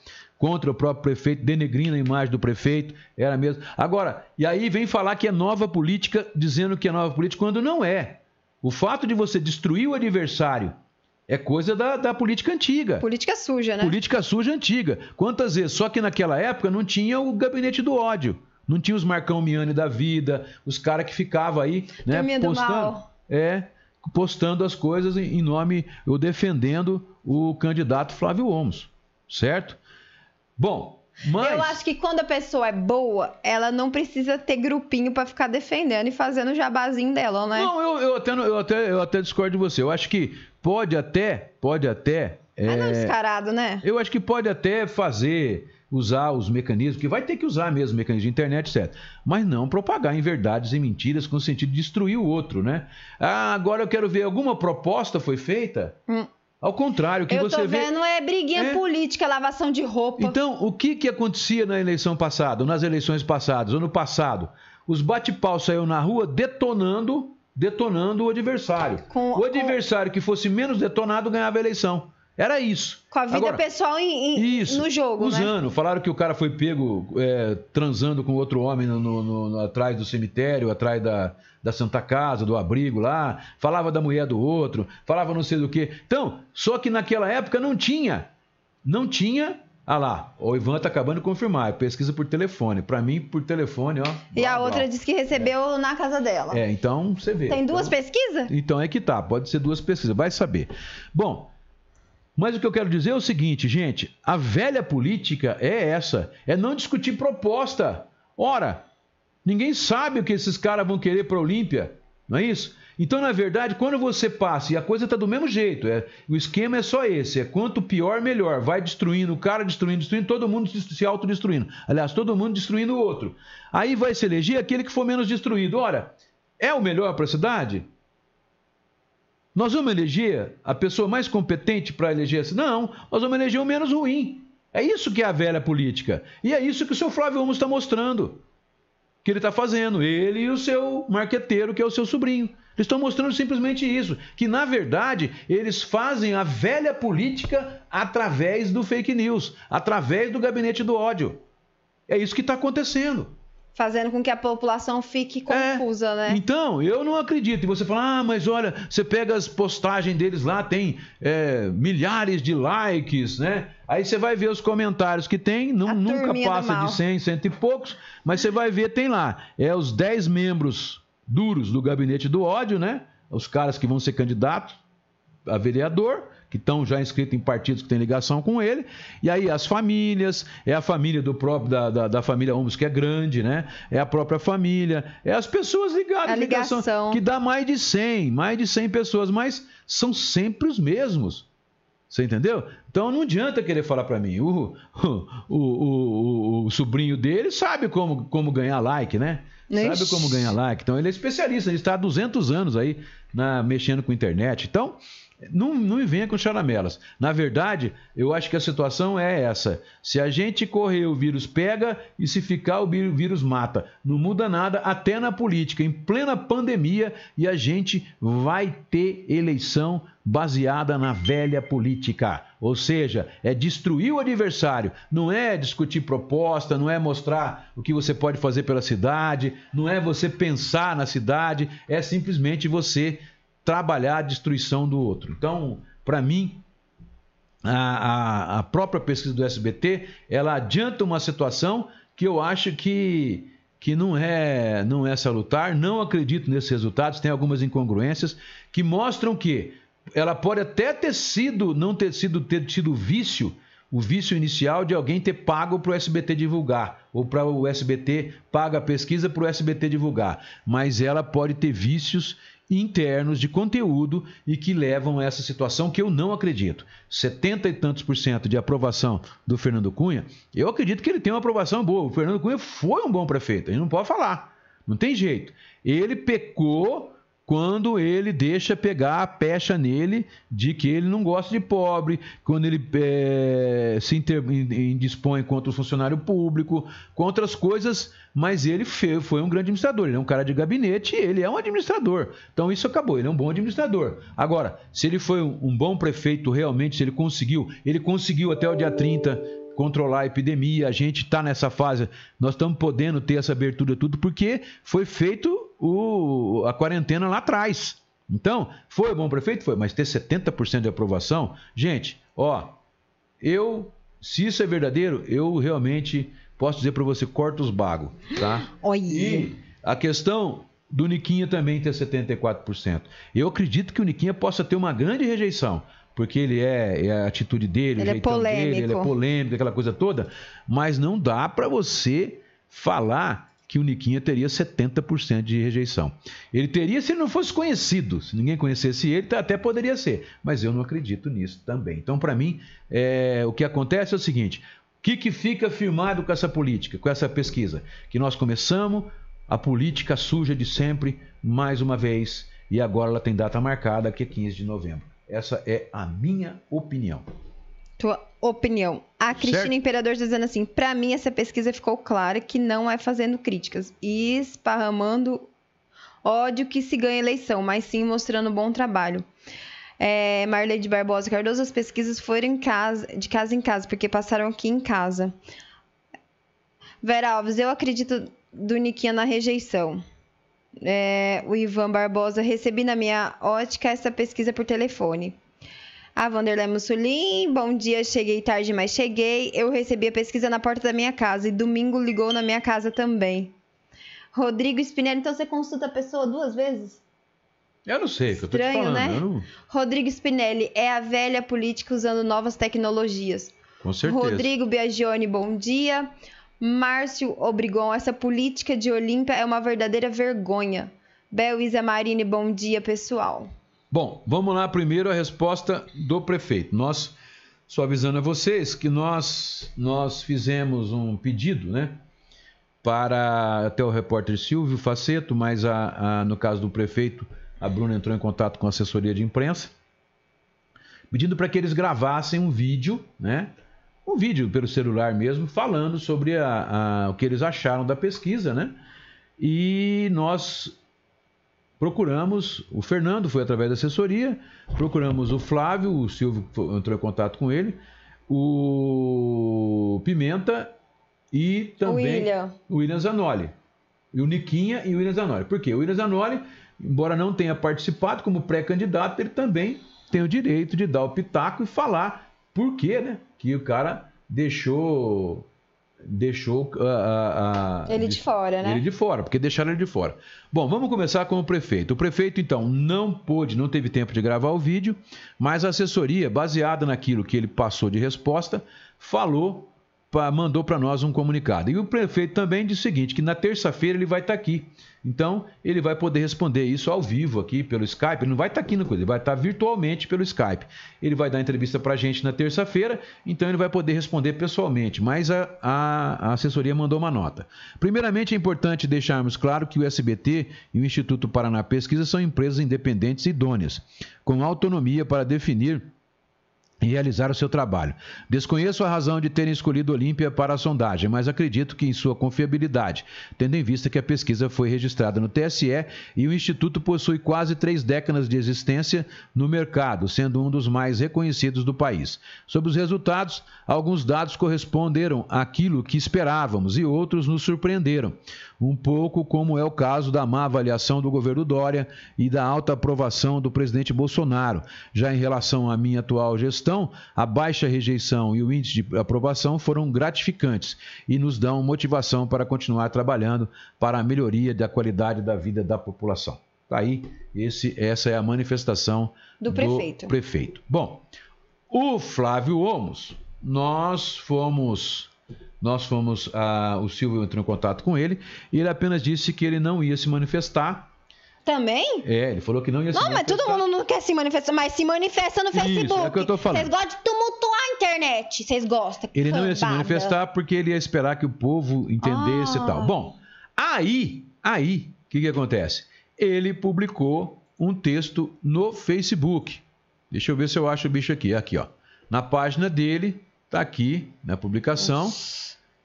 Contra o próprio prefeito, denegrindo a imagem do prefeito, era mesmo. Agora, e aí vem falar que é nova política, dizendo que é nova política, quando não é. O fato de você destruir o adversário é coisa da, da política antiga. Política suja, né? Política suja antiga. Quantas vezes? Só que naquela época não tinha o gabinete do ódio. Não tinha os Marcão Miane da vida, os caras que ficavam aí, né, postando. Mal. É, postando as coisas em nome, ou defendendo o candidato Flávio Omos. Certo? Bom, mas... Eu acho que quando a pessoa é boa, ela não precisa ter grupinho para ficar defendendo e fazendo o jabazinho dela, né? Não, eu, eu, até, eu, até, eu até discordo de você. Eu acho que pode até, pode até. É, não descarado, né? Eu acho que pode até fazer, usar os mecanismos, que vai ter que usar mesmo mecanismos de internet, certo? Mas não propagar em verdades e mentiras com o sentido de destruir o outro, né? Ah, agora eu quero ver alguma proposta foi feita. Hum. Ao contrário, o que eu você vê... Vendo é briguinha é... política, lavação de roupa. Então, o que, que acontecia na eleição passada, nas eleições passadas, ou no passado? Os bate-pau saíram na rua detonando, detonando o adversário. Com, o adversário com... que fosse menos detonado ganhava a eleição. Era isso. Com a vida Agora, pessoal em, em, isso, no jogo, né? usando. Né? Falaram que o cara foi pego é, transando com outro homem no, no, no, atrás do cemitério, atrás da, da Santa Casa, do abrigo lá. Falava da mulher do outro, falava não sei do que. Então, só que naquela época não tinha. Não tinha ah lá, o Ivan tá acabando de confirmar. Pesquisa por telefone. Para mim, por telefone, ó. E blá, a outra blá. disse que recebeu é. na casa dela. É, então você vê. Tem duas então, pesquisas? Então é que tá. Pode ser duas pesquisas. Vai saber. Bom, mas o que eu quero dizer é o seguinte, gente: a velha política é essa, é não discutir proposta. Ora, ninguém sabe o que esses caras vão querer para a Olímpia, não é isso? Então, na verdade, quando você passa, e a coisa está do mesmo jeito, é, o esquema é só esse: é quanto pior, melhor. Vai destruindo o cara, destruindo, destruindo, todo mundo se autodestruindo. Aliás, todo mundo destruindo o outro. Aí vai se eleger aquele que for menos destruído. Ora, é o melhor para a cidade? Nós vamos eleger a pessoa mais competente para eleger assim? Não, nós vamos eleger o menos ruim. É isso que é a velha política. E é isso que o seu Flávio Ramos está mostrando. Que ele está fazendo. Ele e o seu marqueteiro, que é o seu sobrinho. Eles estão mostrando simplesmente isso. Que, na verdade, eles fazem a velha política através do fake news, através do gabinete do ódio. É isso que está acontecendo fazendo com que a população fique é. confusa, é, né? Então, eu não acredito. E você fala, ah, mas olha, você pega as postagens deles lá, tem é, milhares de likes, né? Aí você vai ver os comentários que tem, não, nunca passa de 100, cento e poucos, mas você vai ver, tem lá, é os 10 membros duros do gabinete do ódio, né? Os caras que vão ser candidatos a vereador, que estão já inscritos em partidos que têm ligação com ele, e aí as famílias, é a família do próprio, da, da, da família Homos, que é grande, né? É a própria família, é as pessoas ligadas, a ligação, ligação. que dá mais de 100, mais de 100 pessoas, mas são sempre os mesmos. Você entendeu? Então não adianta querer falar para mim. O, o, o, o, sobrinho dele sabe como, como ganhar like, né? Sabe como ganhar like. Então ele é especialista, ele está há 200 anos aí na, mexendo com internet. Então, Não, não me venha com charamelas. Na verdade, eu acho que a situação é essa. Se a gente correr, o vírus pega, e se ficar, o vírus mata. Não muda nada, até na política, em plena pandemia, e a gente vai ter eleição baseada na velha política. Ou seja, é destruir o adversário. Não é discutir proposta, não é mostrar o que você pode fazer pela cidade, não é você pensar na cidade, é simplesmente você trabalhar a destruição do outro. Então, para mim, a, a, a, própria pesquisa do SBT, ela adianta uma situação que eu acho que, que não, é, não é salutar, não acredito nesses resultados, tem algumas incongruências que mostram que ela pode até ter sido, não ter sido, ter tido vício, o vício inicial de alguém ter pago para o SBT divulgar, ou para o SBT paga a pesquisa para o SBT divulgar, mas ela pode ter vícios internos de conteúdo e que levam a essa situação que eu não acredito. 70 e tantos por cento de aprovação do Fernando Cunha, eu acredito que ele tem uma aprovação boa. O Fernando Cunha foi um bom prefeito, a gente não pode falar. Não tem jeito. Ele pecou quando ele deixa pegar a pecha nele de que ele não gosta de pobre, quando ele é, se inter, indispõe contra o funcionário público, contra as coisas, mas ele foi, um grande administrador, ele é um cara de gabinete ele é um administrador. Então isso acabou, ele é um bom administrador. Agora, se ele foi um, um bom prefeito realmente, se ele conseguiu, ele conseguiu até o dia 30 controlar a epidemia, a gente está nessa fase, nós estamos podendo ter essa abertura tudo porque foi feito o, a quarentena lá atrás. Então, foi bom prefeito? Foi, mas ter 70% de aprovação, gente, ó, eu, se isso é verdadeiro, eu realmente posso dizer para você, corta os bagos, tá? Oi. E a questão do Niquinha também ter 74%. Eu acredito que o Niquinha possa ter uma grande rejeição, porque ele é, é a atitude dele, ele o jeitão é dele, ele é polêmico, aquela coisa toda, mas não dá para você falar que o Niquinha teria 70% de rejeição. Ele teria se ele não fosse conhecido. Se ninguém conhecesse ele, até poderia ser. Mas eu não acredito nisso também. Então, para mim, é, o que acontece é o seguinte: o que, que fica firmado com essa política, com essa pesquisa? Que nós começamos a política suja de sempre, mais uma vez, e agora ela tem data marcada, que é 15 de novembro. Essa é a minha opinião. Tua opinião. A Cristina certo. Imperador dizendo assim: para mim, essa pesquisa ficou clara que não é fazendo críticas e esparramando ódio que se ganha eleição, mas sim mostrando bom trabalho. É, Marley de Barbosa Cardoso, as pesquisas foram casa, de casa em casa, porque passaram aqui em casa. Vera Alves, eu acredito do Niquinha na rejeição. É, o Ivan Barbosa, recebi na minha ótica essa pesquisa por telefone. A Vanderlei Mussolini, bom dia, cheguei tarde, mas cheguei. Eu recebi a pesquisa na porta da minha casa e domingo ligou na minha casa também. Rodrigo Spinelli, então você consulta a pessoa duas vezes? Eu não sei, que eu tô te falando. né? Não... Rodrigo Spinelli é a velha política usando novas tecnologias. Com certeza. Rodrigo Biagione, bom dia. Márcio Obrigon, essa política de Olímpia é uma verdadeira vergonha. Bel Isa Marini, bom dia, pessoal. Bom, vamos lá primeiro a resposta do prefeito. Nós, só avisando a vocês que nós, nós fizemos um pedido, né? Para até o repórter Silvio Faceto, mas a, a, no caso do prefeito, a Bruna entrou em contato com a assessoria de imprensa, pedindo para que eles gravassem um vídeo, né? Um vídeo pelo celular mesmo, falando sobre a, a, o que eles acharam da pesquisa, né? E nós procuramos, o Fernando foi através da assessoria, procuramos o Flávio, o Silvio entrou em contato com ele, o Pimenta e também o William, o William Zanoli. E o Niquinha e o William Zanoli. Por quê? O William Zanoli, embora não tenha participado como pré-candidato, ele também tem o direito de dar o pitaco e falar por quê, né? Que o cara deixou deixou a, a, a, ele de fora, né? Ele de fora, porque deixaram ele de fora. Bom, vamos começar com o prefeito. O prefeito, então, não pôde, não teve tempo de gravar o vídeo, mas a assessoria, baseada naquilo que ele passou de resposta, falou mandou para nós um comunicado. E o prefeito também disse o seguinte, que na terça-feira ele vai estar aqui. Então, ele vai poder responder isso ao vivo aqui pelo Skype. Ele não vai estar aqui no coisa, ele vai estar virtualmente pelo Skype. Ele vai dar entrevista para a gente na terça-feira, então ele vai poder responder pessoalmente. Mas a, a- a assessoria mandou uma nota. Primeiramente, é importante deixarmos claro que o SBT e o Instituto Paraná Pesquisa são empresas independentes e idôneas, com autonomia para definir realizar o seu trabalho. Desconheço a razão de terem escolhido Olímpia para a sondagem, mas acredito que em sua confiabilidade, tendo em vista que a pesquisa foi registrada no TSE e o Instituto possui quase três décadas de existência no mercado, sendo um dos mais reconhecidos do país. Sobre os resultados, alguns dados corresponderam àquilo que esperávamos e outros nos surpreenderam. Um pouco como é o caso da má avaliação do governo Dória e da alta aprovação do presidente Bolsonaro. Já em relação à minha atual gestão, a baixa rejeição e o índice de aprovação foram gratificantes e nos dão motivação para continuar trabalhando para a melhoria da qualidade da vida da população. Tá aí, esse, essa é a manifestação Do prefeito. prefeito. Bom, o Flávio Olmos, nós fomos. Nós fomos. ah, o Silvio entrou em contato com ele e ele apenas disse que ele não ia se manifestar. Também? É, ele falou que não ia se Não, mas manifestar. todo mundo não quer se manifestar, mas se manifesta no Isso, Facebook. é o que eu tô falando. Vocês gostam de tumultuar a internet. Vocês gostam. Ele não ia se manifestar porque ele ia esperar que o povo entendesse Ah. e tal. Bom, aí, aí, o que, que acontece? Ele publicou um texto no Facebook. Deixa eu ver se eu acho o bicho aqui. Aqui, ó. Na página dele, tá aqui na publicação.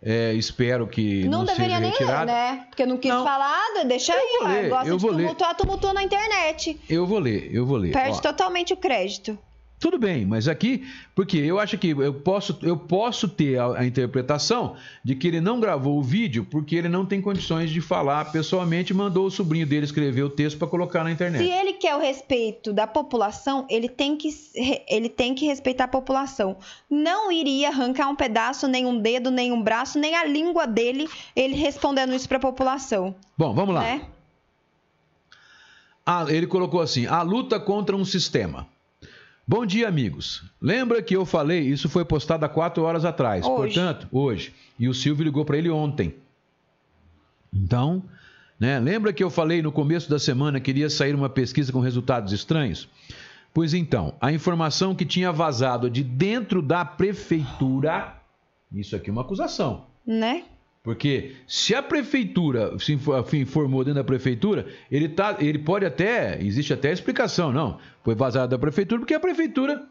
É, espero que não, Não, deveria seja nem ler, retirado. né? Porque não quis Não. falar, deixa aí. vou ler, Gosta eu de vou ler. tumultuar, tumultua na internet. Eu vou ler, eu vou ler. Perde Ó. totalmente o crédito. Tudo bem, mas aqui, porque eu acho que eu posso, eu posso ter a, a interpretação de que ele não gravou o vídeo porque ele não tem condições de falar pessoalmente mandou o sobrinho dele escrever o texto para colocar na internet. Se ele quer o respeito da população, ele tem, que, ele tem que respeitar a população. Não iria arrancar um pedaço, nem um dedo, nem um braço, nem a língua dele, ele respondendo isso pra população. Bom, vamos lá. Né? Ah, ele colocou assim: a luta contra um sistema. Bom dia, amigos. Lembra que eu falei, isso foi postado há quatro horas atrás, Hoje. portanto, hoje. E o Silvio ligou para ele ontem. Então, né, lembra que eu falei no começo da semana que iria sair uma pesquisa com resultados estranhos? Pois então, a informação que tinha vazado de dentro da prefeitura, isso aqui é uma acusação. Né? Porque se a prefeitura se info- se informou dentro da prefeitura, ele, tá, ele pode até, existe até explicação, não. Foi vazado da prefeitura porque a prefeitura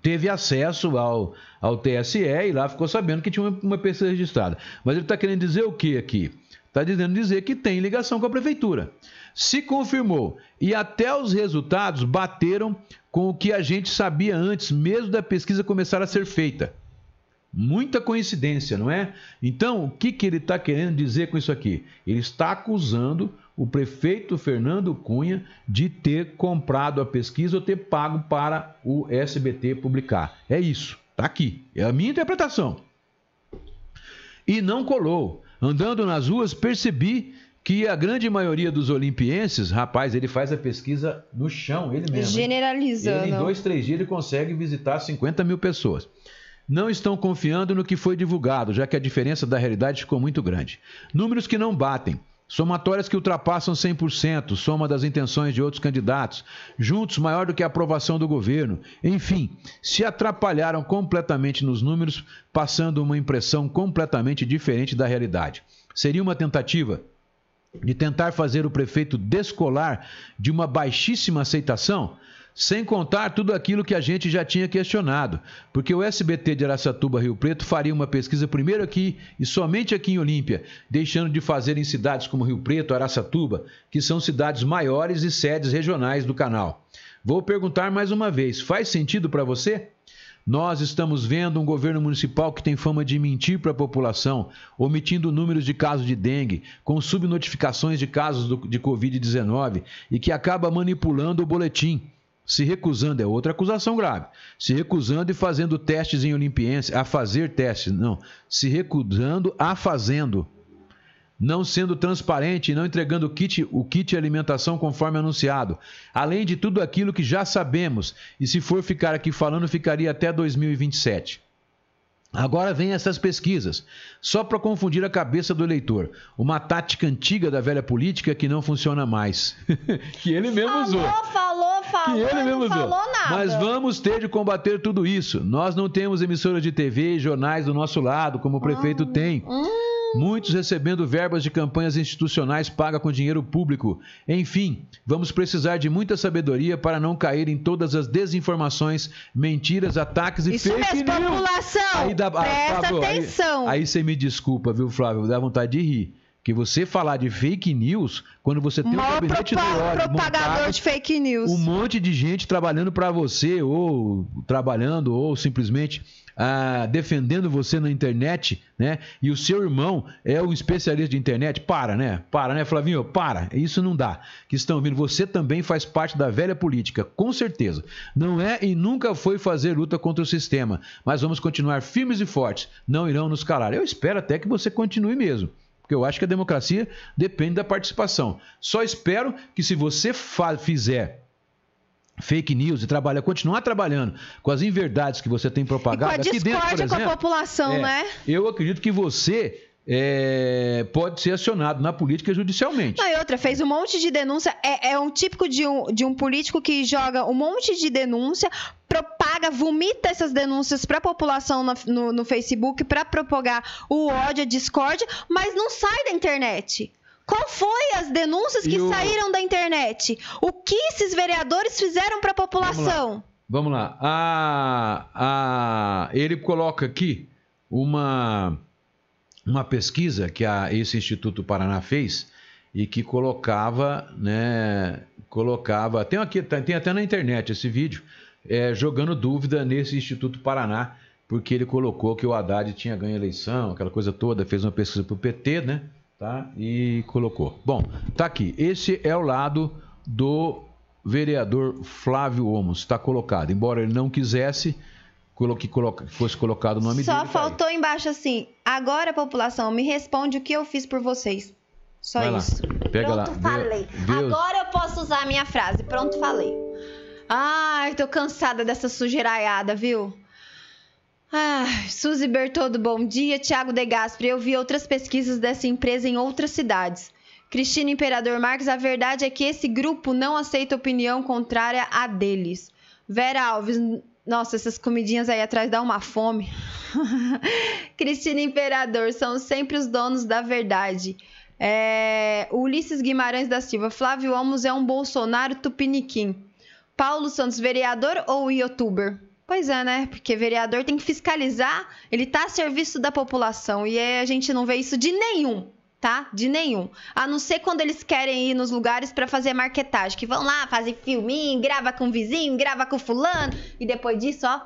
teve acesso ao, ao TSE e lá ficou sabendo que tinha uma, uma pesquisa registrada. Mas ele está querendo dizer o que aqui? Está dizendo dizer que tem ligação com a prefeitura. Se confirmou e até os resultados bateram com o que a gente sabia antes, mesmo da pesquisa começar a ser feita. Muita coincidência, não é? Então, o que, que ele está querendo dizer com isso aqui? Ele está acusando o prefeito Fernando Cunha de ter comprado a pesquisa ou ter pago para o SBT publicar. É isso, está aqui. É a minha interpretação. E não colou. Andando nas ruas, percebi que a grande maioria dos olimpienses, rapaz, ele faz a pesquisa no chão, ele mesmo. Generalizando. Ele, em dois, três dias, ele consegue visitar 50 mil pessoas. Não estão confiando no que foi divulgado, já que a diferença da realidade ficou muito grande. Números que não batem. Somatórias que ultrapassam 100%, soma das intenções de outros candidatos, juntos maior do que a aprovação do governo. Enfim, se atrapalharam completamente nos números, passando uma impressão completamente diferente da realidade. Seria uma tentativa de tentar fazer o prefeito descolar de uma baixíssima aceitação, sem contar tudo aquilo que a gente já tinha questionado, porque o SBT de Araçatuba Rio Preto faria uma pesquisa primeiro aqui e somente aqui em Olímpia, deixando de fazer em cidades como Rio Preto, Araçatuba, que são cidades maiores e sedes regionais do canal. Vou perguntar mais uma vez: faz sentido para você? Nós estamos vendo um governo municipal que tem fama de mentir para a população, omitindo números de casos de dengue, com subnotificações de casos de Covid-19 e que acaba manipulando o boletim. Se recusando, é outra acusação grave. Se recusando e fazendo testes em Olimpiense, a fazer testes, não. Se recusando a fazendo não sendo transparente e não entregando o kit, o kit alimentação conforme anunciado, além de tudo aquilo que já sabemos, e se for ficar aqui falando, ficaria até 2027. Agora vem essas pesquisas, só para confundir a cabeça do eleitor. Uma tática antiga da velha política que não funciona mais. que ele mesmo falou, usou. Falou, falou, que ele mesmo usou. falou nada. Mas vamos ter de combater tudo isso. Nós não temos emissoras de TV e jornais do nosso lado, como o prefeito Ah. tem. Hum. Muitos recebendo verbas de campanhas institucionais pagas com dinheiro público. Enfim, vamos precisar de muita sabedoria para não cair em todas as desinformações, mentiras, ataques e Isso fake mesmo, news. população. Aí dá- ah, Presta Flávio, aí- atenção. Aí você me desculpa, viu, Flávio? Dá vontade de rir. Que você falar de fake news, quando você tem um Maior gabinete do ódio propagador montado, de fake news. um monte de gente trabalhando para você, ou trabalhando, ou simplesmente ah, defendendo você na internet, né? E o seu irmão é o especialista de internet. Para, né? Para, né, Flavinho? Para. Isso não dá. Que estão ouvindo. Você também faz parte da velha política, com certeza. Não é e nunca foi fazer luta contra o sistema. Mas vamos continuar firmes e fortes. Não irão nos calar. Eu espero até que você continue mesmo. Porque eu acho que a democracia depende da participação. Só espero que se você fizer fake news e trabalhar, continuar trabalhando com as inverdades que você tem E com propagado a aqui dentro, por discórdia com a exemplo, população, é, né? eu acredito que você é, pode ser acionado na política judicialmente. Não, e outra, fez um monte de denúncia. É, é um típico de um, de um político que joga um monte de denúncia, propaga, vomita essas denúncias pra população na- no, no Facebook pra propagar o ódio, a discórdia, mas não sai da internet. Qual foi as denúncias que o- saíram da internet? O que esses vereadores fizeram pra população? Vamos lá. A, a, ele coloca aqui uma, uma pesquisa que a, esse Instituto Paraná fez e que colocava, né, colocava, tem aqui, tem até na internet esse vídeo, é, jogando dúvida nesse Instituto Paraná, porque ele colocou que o Haddad tinha ganho a eleição, aquela coisa toda, fez uma pesquisa para o PT, né, tá, e colocou. Bom, tá aqui, esse é o lado do vereador Flávio Omos, está colocado, embora ele não quisesse que coloca- fosse colocado o nome Só dele. tá aí. faltou embaixo assim: agora, população, me responde o que eu fiz por vocês. Só Vai lá, isso. pega lá, Pronto, vê- falei. os- Agora eu posso usar a minha frase. Pronto, falei. Ai, tô cansada dessa sujeiraiada, viu? Ai, Suzy Bertoldo, bom dia. Tiago De Gasperi, eu vi outras pesquisas dessa empresa em outras cidades. Cristina Imperador Marques, a verdade é que esse grupo não aceita opinião contrária à deles. Vera Alves, nossa, essas comidinhas aí atrás dá uma fome. Cristina Imperador, são sempre os donos da verdade. É, Ulisses Guimarães da Silva, Flávio Amos é um Bolsonaro tupiniquim. Paulo Santos, vereador ou youtuber? Pois é, né? Porque vereador tem que fiscalizar, ele tá a serviço da população e a gente não vê isso de nenhum, tá? De nenhum. A não ser quando eles querem ir nos lugares pra fazer marketagem, que vão lá, fazem filminho, grava com o vizinho, grava com o fulano e depois disso, ó,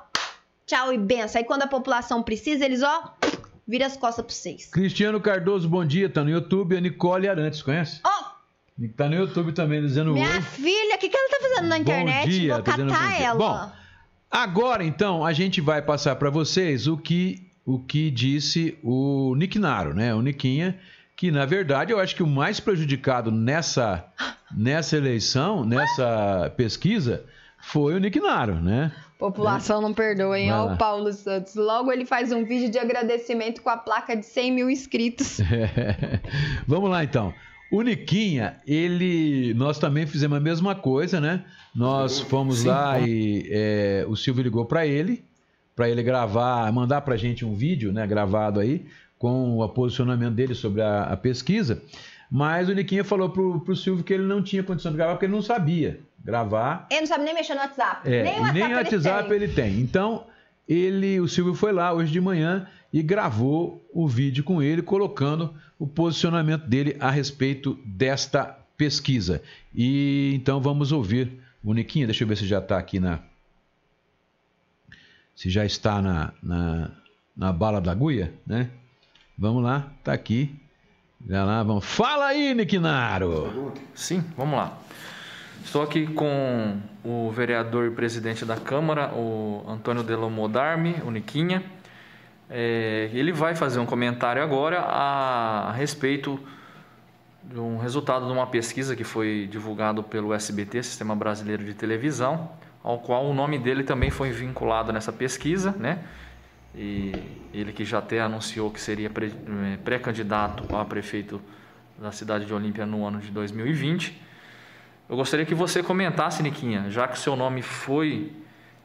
tchau e benção. Aí quando a população precisa, eles, ó, vira as costas pra vocês. Cristiano Cardoso, bom dia, tá no YouTube, a Nicole Arantes, conhece? Ó, Tá no YouTube também, dizendo minha oi. filha, o que, que ela tá fazendo na Bom internet? dia, Vou tá bom catar dia. ela. Bom, Agora, então, a gente vai passar para vocês o que, o que disse o Nick Naro, né? O Niquinha, que na verdade eu acho que o mais prejudicado nessa, nessa eleição, nessa pesquisa, foi o Nick Naro, né? População não perdoa, hein? Lá. o Paulo Santos. Logo ele faz um vídeo de agradecimento com a placa de 100 mil inscritos. Vamos lá então. O Niquinha, ele. Nós também fizemos a mesma coisa, né? Nós fomos Sim, lá e é, o Silvio ligou para ele, para ele gravar, mandar pra gente um vídeo, né? Gravado aí, com o posicionamento dele sobre a, a pesquisa. Mas o Niquinha falou pro, pro Silvio que ele não tinha condição de gravar porque ele não sabia gravar Ele não sabe nem mexer no WhatsApp. é, nem o WhatsApp, nem WhatsApp ele ele tem. Então, ele, o Silvio foi lá hoje de manhã e gravou o vídeo com ele, colocando o posicionamento dele a respeito desta pesquisa. E então vamos ouvir o Niquinha. Deixa eu ver se já está aqui na. Se já está na, na, na bala da agulha, né? Vamos lá, tá aqui. Já lá, vamos. Fala aí, Niquinaro! Sim, vamos lá. Estou aqui com o vereador e presidente da Câmara, o Antônio Delomodarme, o Niquinha. É, ele vai fazer um comentário agora a, a respeito de um resultado de uma pesquisa que foi divulgado pelo SBT, Sistema Brasileiro de Televisão, ao qual o nome dele também foi vinculado nessa pesquisa, né? E ele que já até anunciou que seria eh, pré-candidato a prefeito da cidade de Olímpia no ano de 2020. Eu gostaria que você comentasse, Niquinha, já que o seu nome foi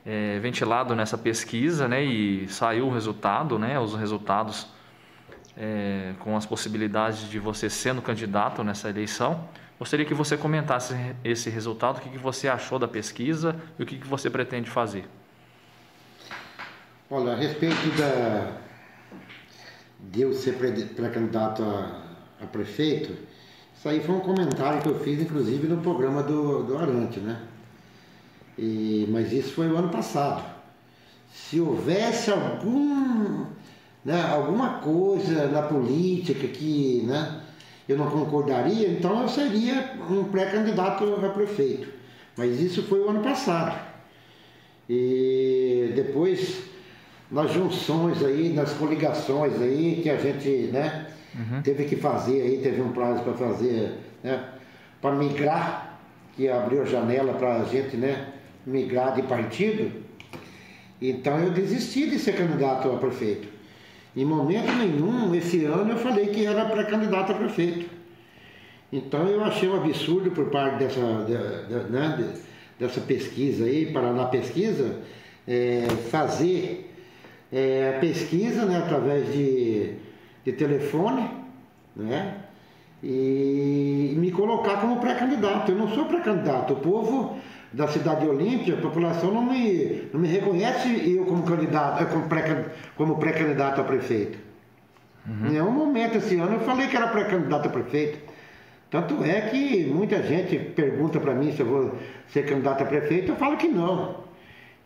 é, ventilado nessa pesquisa, né, e saiu o resultado, né, os resultados é, com as possibilidades de você sendo candidato nessa eleição. Gostaria que você comentasse esse resultado, o que, que você achou da pesquisa e o que, que você pretende fazer. Olha, a respeito da, de eu ser pré-candidato a, a, prefeito, isso aí foi um comentário que eu fiz, inclusive, no programa do, do Arante, né? E, mas isso foi o ano passado. Se houvesse algum, né, alguma coisa na política que né, eu não concordaria, então eu seria um pré-candidato a prefeito. Mas isso foi o ano passado. E depois nas junções aí, nas coligações aí que a gente, né, uhum. teve que fazer aí, teve um prazo para fazer, né, para migrar, que abriu a janela para a gente, né, migrar de partido. Então eu desisti de ser candidato a prefeito. Em momento nenhum, esse ano eu falei que era para candidato a prefeito. Então eu achei um absurdo por parte dessa, de, de, né, dessa pesquisa aí, Paraná Pesquisa, é, fazer é, a pesquisa né, através de, de telefone, né? E me colocar como pré-candidato. Eu não sou pré-candidato. O povo da cidade de Olímpia, a população não me, não me reconhece eu como candidato, como pré-candidato pré a prefeito. Uhum. Em nenhum momento esse ano eu falei que era pré-candidato a prefeito. Tanto é que muita gente pergunta para mim se eu vou ser candidato a prefeito, eu falo que não.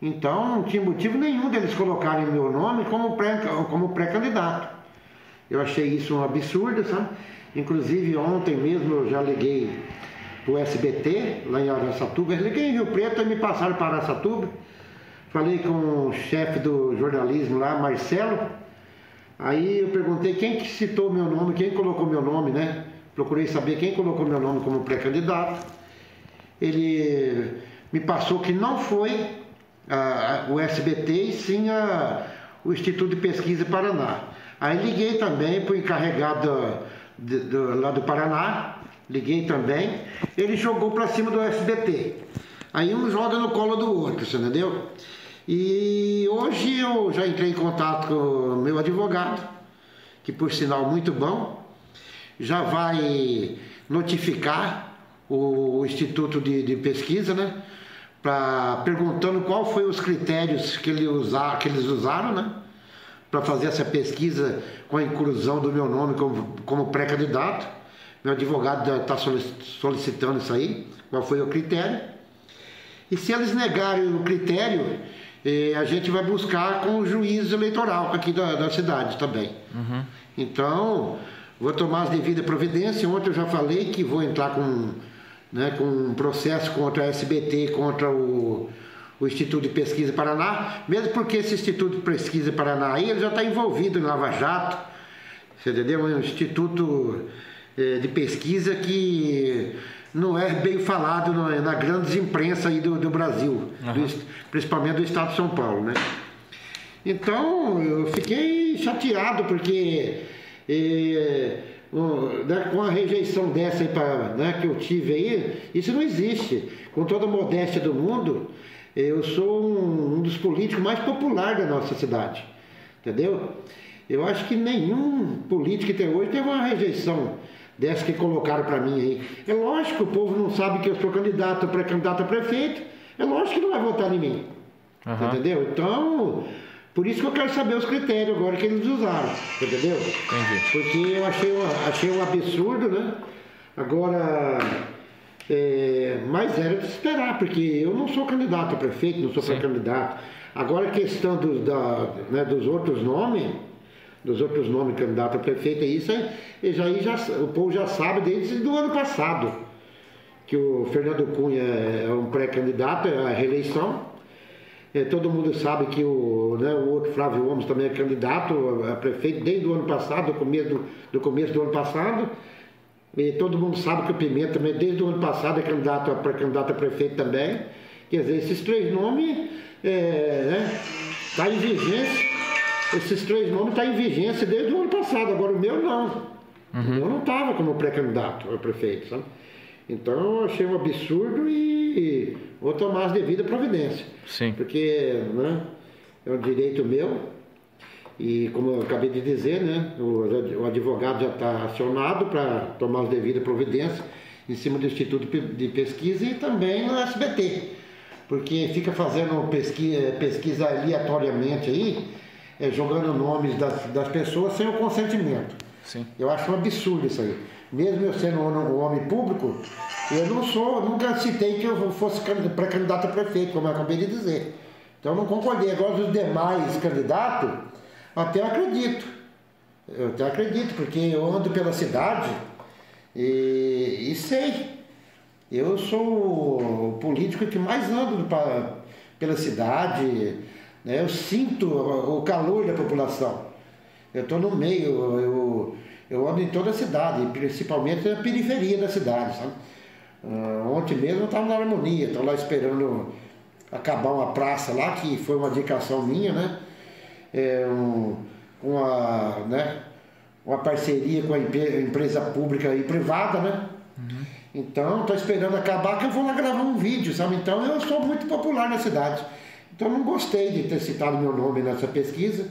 Então não tinha motivo nenhum deles colocarem meu nome como pré-candidato. Como pré eu achei isso um absurdo, sabe? Inclusive ontem mesmo eu já liguei para o SBT, lá em Araçatuba, liguei em Rio Preto e me passaram para Araçatuba. Falei com o chefe do jornalismo lá, Marcelo. Aí eu perguntei quem que citou meu nome, quem colocou meu nome, né? Procurei saber quem colocou meu nome como pré-candidato. Ele me passou que não foi a, o SBT e sim a, o Instituto de Pesquisa Paraná. Aí liguei também para o encarregado do, do, lá do Paraná, liguei também, ele jogou para cima do SBT. Aí um joga no colo do outro, você entendeu? E hoje eu já entrei em contato com o meu advogado, que por sinal muito bom, já vai notificar o Instituto de, de Pesquisa, né? Pra, perguntando qual foi os critérios que, ele usar, que eles usaram, né? Para fazer essa pesquisa com a inclusão do meu nome como, como pré-candidato. Meu advogado está solicitando isso aí, qual foi o critério. E se eles negarem o critério, eh, a gente vai buscar com o juiz eleitoral aqui da, da cidade também. Uhum. Então, vou tomar as devidas providências. Ontem eu já falei que vou entrar com né, com um processo contra a SBT, contra o, o Instituto de Pesquisa Paraná, mesmo porque esse Instituto de Pesquisa Paraná aí, ele já está envolvido em Lava Jato, você entendeu? É um instituto é, de pesquisa que não é bem falado na, na grande imprensa aí do, do Brasil, uhum. do, principalmente do estado de São Paulo, né? Então, eu fiquei chateado porque... É, né, com a rejeição dessa aí pra, né, que eu tive aí, isso não existe. Com toda a modéstia do mundo, eu sou um, um dos políticos mais populares da nossa cidade. Entendeu? Eu acho que nenhum político até hoje teve uma rejeição dessa que colocaram para mim aí. É lógico que o povo não sabe que eu sou candidato, pré-candidato a prefeito. É lógico que não vai votar em mim. Uhum. Entendeu? Então, por isso que eu quero saber os critérios agora que eles usaram, entendeu? Entendi. Porque eu achei, um, achei um absurdo, né? Agora, é, mas era de esperar, porque eu não sou candidato a prefeito, não sou pré-candidato. Agora a questão do, da, né, dos outros nomes, dos outros nomes candidato a prefeito, isso aí, já, já, o povo já sabe desde o ano passado, que o Fernando Cunha é um pré-candidato à reeleição é, todo mundo sabe que o, né, o outro Flávio Gomes também é candidato a prefeito desde o ano passado, do começo do, do começo do ano passado. E todo mundo sabe que o Pimenta também, desde o ano passado, é candidato a, candidato a prefeito também. Quer dizer, esses três nomes é, né, tá em vigência. Esses três nomes estão em vigência desde o ano passado, agora o meu não. Uhum. O meu não estava como pré-candidato a prefeito, sabe? Então eu achei um absurdo e vou tomar as devidas providências. Sim. Porque né, é um direito meu e como eu acabei de dizer, né, o, advogado já está acionado para tomar as devidas providências em cima do Instituto de Pesquisa e também no SBT. Porque fica fazendo pesquisa, pesquisa aleatoriamente aí, é, jogando nomes das, das pessoas sem o consentimento. Sim. Eu acho um absurdo isso aí. Mesmo eu sendo um, homem público, eu não sou, nunca citei que eu fosse pré-candidato a prefeito, como eu acabei de dizer. Então eu não concordei. Agora os demais candidatos, até acredito. Eu até acredito, porque eu ando pela cidade e, e sei. Eu sou o político que mais ando pra, pela cidade, né? eu sinto o calor da população. Eu estou no meio, eu, eu ando em toda a cidade, principalmente na periferia da cidade, sabe? Uh, ontem mesmo eu estava na harmonia, estava lá esperando acabar uma praça lá, que foi uma indicação minha, né? É um, uma, né? uma parceria com a empresa pública e privada, né? Uhum. Então, estou esperando acabar que eu vou lá gravar um vídeo, sabe? Então, eu sou muito popular na cidade. Então, não gostei de ter citado meu nome nessa pesquisa,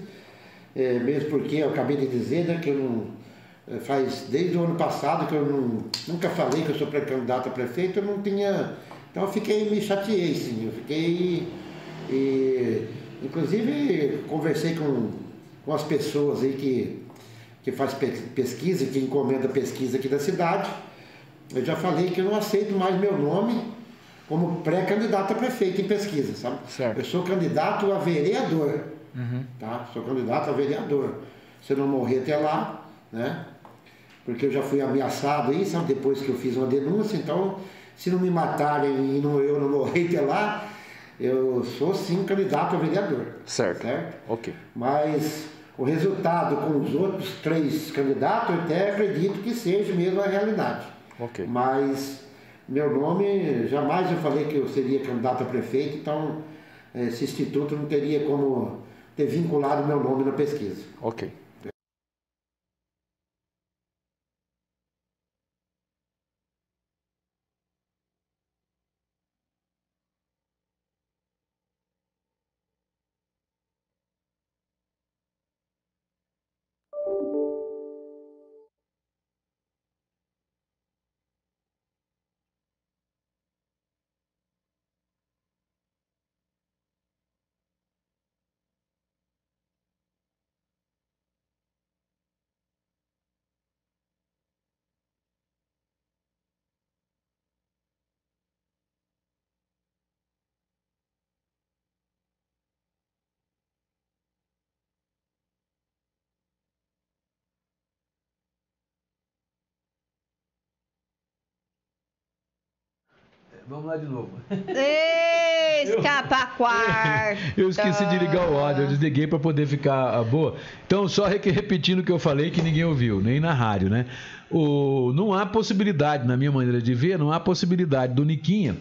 é, mesmo porque eu acabei de dizer, né, que eu não, faz desde o ano passado que eu não, nunca falei que eu sou pré-candidato a prefeito, eu não tinha. Então, eu fiquei, me chateei, sim. Eu fiquei. E, inclusive, conversei com, com as pessoas aí que, que faz pesquisa, que encomenda pesquisa aqui da cidade eu já falei que eu não aceito mais meu nome como pré-candidato a prefeito em pesquisa, sabe? Certo. Eu sou candidato a vereador, uhum. tá? Sou candidato a vereador. Se eu não morrer até lá, né? Porque eu já fui ameaçado aí, sabe? Depois que eu fiz uma denúncia, então se não me matarem e não, eu não morrer até lá, eu sou sim candidato a vereador. Certo. certo? Ok. Mas o resultado com os outros três candidatos, eu até acredito que seja mesmo a realidade. Okay. Mas meu nome, jamais eu falei que eu seria candidato a prefeito, então esse instituto não teria como ter vinculado meu nome na pesquisa. Ok. Vamos lá de novo. Escapa quarto. Eu esqueci de ligar o áudio, eu desliguei para poder ficar ah, boa. Então, só repetindo o que eu falei que ninguém ouviu, nem na rádio, né? O, não há possibilidade, na minha maneira de ver, não há possibilidade do Niquinha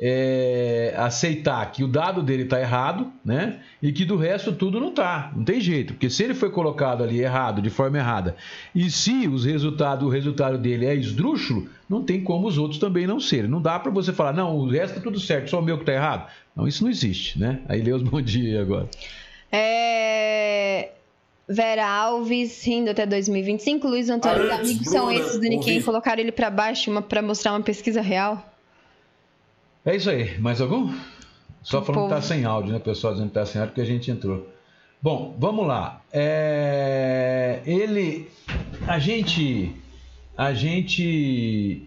é, aceitar que o dado dele está errado, né? E que do resto tudo não está. Não tem jeito. Porque se ele foi colocado ali errado, de forma errada, e se os resultados, o resultado dele é esdrúxulo, não tem como os outros também não serem. Não dá para você falar, não, o resto está tudo certo, só o meu que está errado. Não, isso não existe, né? Aí Leus, bom dia agora. É... Vera Alves, rindo até 2025. Luiz Antônio, os amigos Bruna, são esses do Nikkei. Colocaram ele para baixo para mostrar uma pesquisa real. É isso aí. Mais algum? Só falando que tá sem áudio, né? Pessoal dizendo que tá sem áudio porque a gente entrou. Bom, vamos lá. É... Ele. A gente. A gente.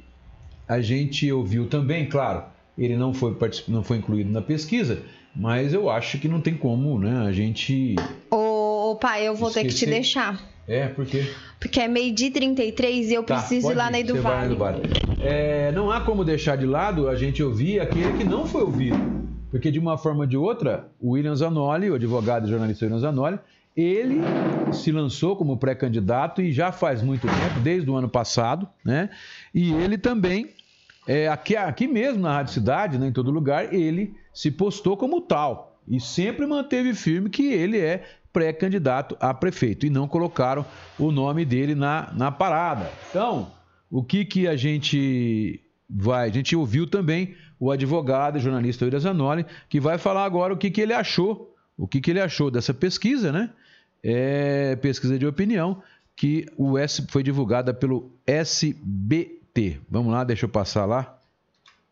A gente ouviu também, claro, ele não foi, não foi incluído na pesquisa, mas eu acho que não tem como, né? A gente. Ô, pai, eu vou esquecer. ter que te deixar. É, por quê? Porque é meio-dia 33 e eu tá, preciso ir lá na Eduvale. É, não há como deixar de lado a gente ouvir aquele que não foi ouvido. Porque de uma forma ou de outra, o William Zanoli, o advogado e jornalista William Zanoli, ele se lançou como pré-candidato e já faz muito tempo, desde o ano passado, né? E ele também, é, aqui, aqui mesmo na Rádio Cidade, né, em todo lugar, ele se postou como tal. E sempre manteve firme que ele é pré-candidato a prefeito e não colocaram o nome dele na, na parada. Então, o que, que a gente vai. A gente ouviu também o advogado e jornalista Ira Zanoli, que vai falar agora o que, que ele achou, o que, que ele achou dessa pesquisa, né? É, pesquisa de opinião, que o S foi divulgada pelo SBT. Vamos lá, deixa eu passar lá.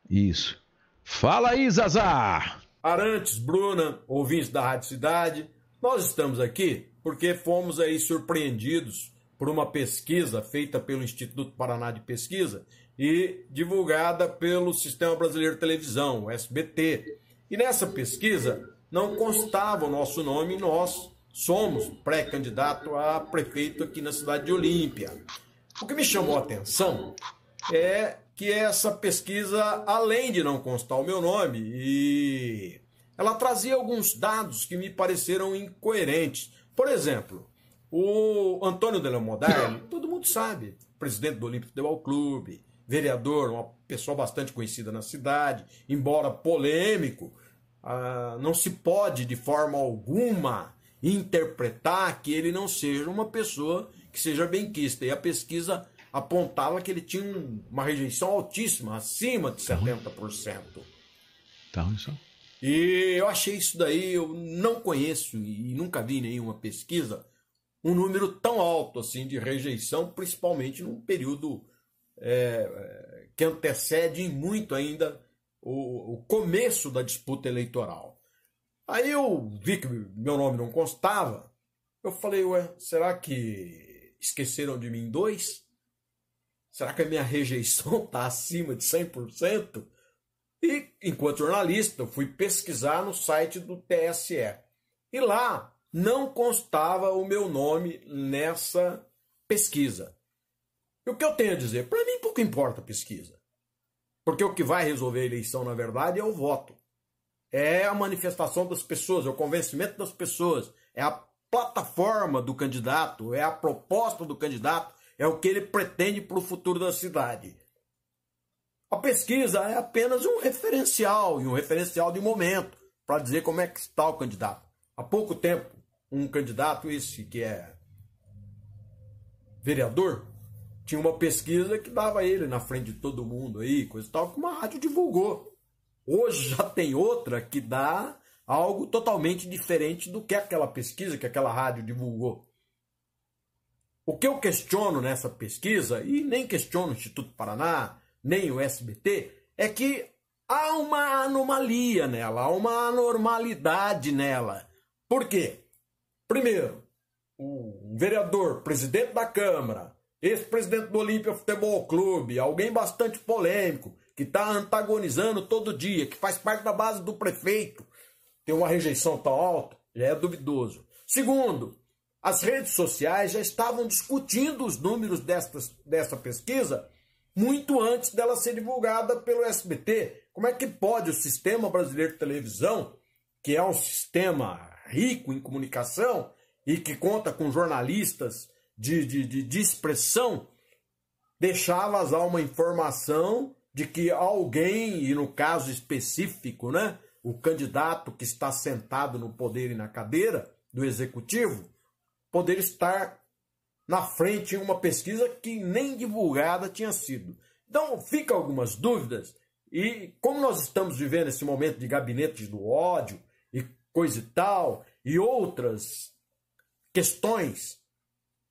Isso. Fala aí, Zazar! Arantes, Bruna, ouvintes da Rádio Cidade, nós estamos aqui porque fomos aí surpreendidos por uma pesquisa feita pelo Instituto Paraná de Pesquisa e divulgada pelo Sistema Brasileiro de Televisão, o SBT. E nessa pesquisa não constava o nosso nome, nós somos pré-candidato a prefeito aqui na cidade de Olímpia. O que me chamou a atenção é que essa pesquisa, além de não constar o meu nome, e ela trazia alguns dados que me pareceram incoerentes. Por exemplo, o Antônio Delamodarli, todo mundo sabe, presidente do Olímpico Futebol Clube, vereador, uma pessoa bastante conhecida na cidade, embora polêmico, ah, não se pode de forma alguma interpretar que ele não seja uma pessoa que seja benquista. E a pesquisa apontava que ele tinha uma rejeição altíssima, acima de 70%. Então, isso. E eu achei isso daí, eu não conheço e nunca vi nenhuma pesquisa, um número tão alto assim de rejeição, principalmente num período é, que antecede muito ainda o, o começo da disputa eleitoral. Aí eu vi que meu nome não constava, eu falei, ué, será que esqueceram de mim dois? Será que a minha rejeição está acima de 100%? E, enquanto jornalista, eu fui pesquisar no site do TSE. E lá não constava o meu nome nessa pesquisa. E o que eu tenho a dizer? Para mim pouco importa a pesquisa. Porque o que vai resolver a eleição, na verdade, é o voto. É a manifestação das pessoas, é o convencimento das pessoas, é a plataforma do candidato, é a proposta do candidato, é o que ele pretende para o futuro da cidade. A pesquisa é apenas um referencial, e um referencial de momento, para dizer como é que está o candidato. Há pouco tempo, um candidato, esse que é vereador, tinha uma pesquisa que dava ele na frente de todo mundo aí, coisa e tal, que uma rádio divulgou. Hoje já tem outra que dá algo totalmente diferente do que aquela pesquisa que aquela rádio divulgou. O que eu questiono nessa pesquisa, e nem questiono o Instituto Paraná, nem o SBT, é que há uma anomalia nela, há uma anormalidade nela. Por quê? Primeiro, o vereador, presidente da Câmara, ex-presidente do Olímpia Futebol Clube, alguém bastante polêmico, que está antagonizando todo dia, que faz parte da base do prefeito, tem uma rejeição tão alta, já é duvidoso. Segundo, as redes sociais já estavam discutindo os números dessa pesquisa muito antes dela ser divulgada pelo SBT. Como é que pode o sistema brasileiro de televisão, que é um sistema rico em comunicação e que conta com jornalistas de, de, de, de expressão, deixar vazar uma informação de que alguém, e no caso específico, né, o candidato que está sentado no poder e na cadeira do executivo, poder estar na frente em uma pesquisa que nem divulgada tinha sido. Então, fica algumas dúvidas, e como nós estamos vivendo esse momento de gabinetes do ódio coisa e tal, e outras questões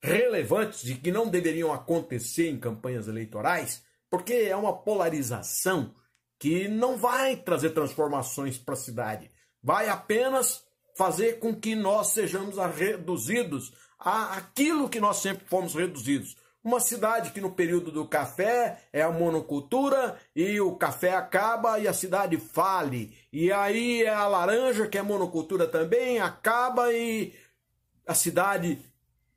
relevantes e que não deveriam acontecer em campanhas eleitorais, porque é uma polarização que não vai trazer transformações para a cidade, vai apenas fazer com que nós sejamos reduzidos a aquilo que nós sempre fomos reduzidos. Uma cidade que no período do café é a monocultura e o café acaba e a cidade fale. E aí é a laranja, que é monocultura também, acaba e a cidade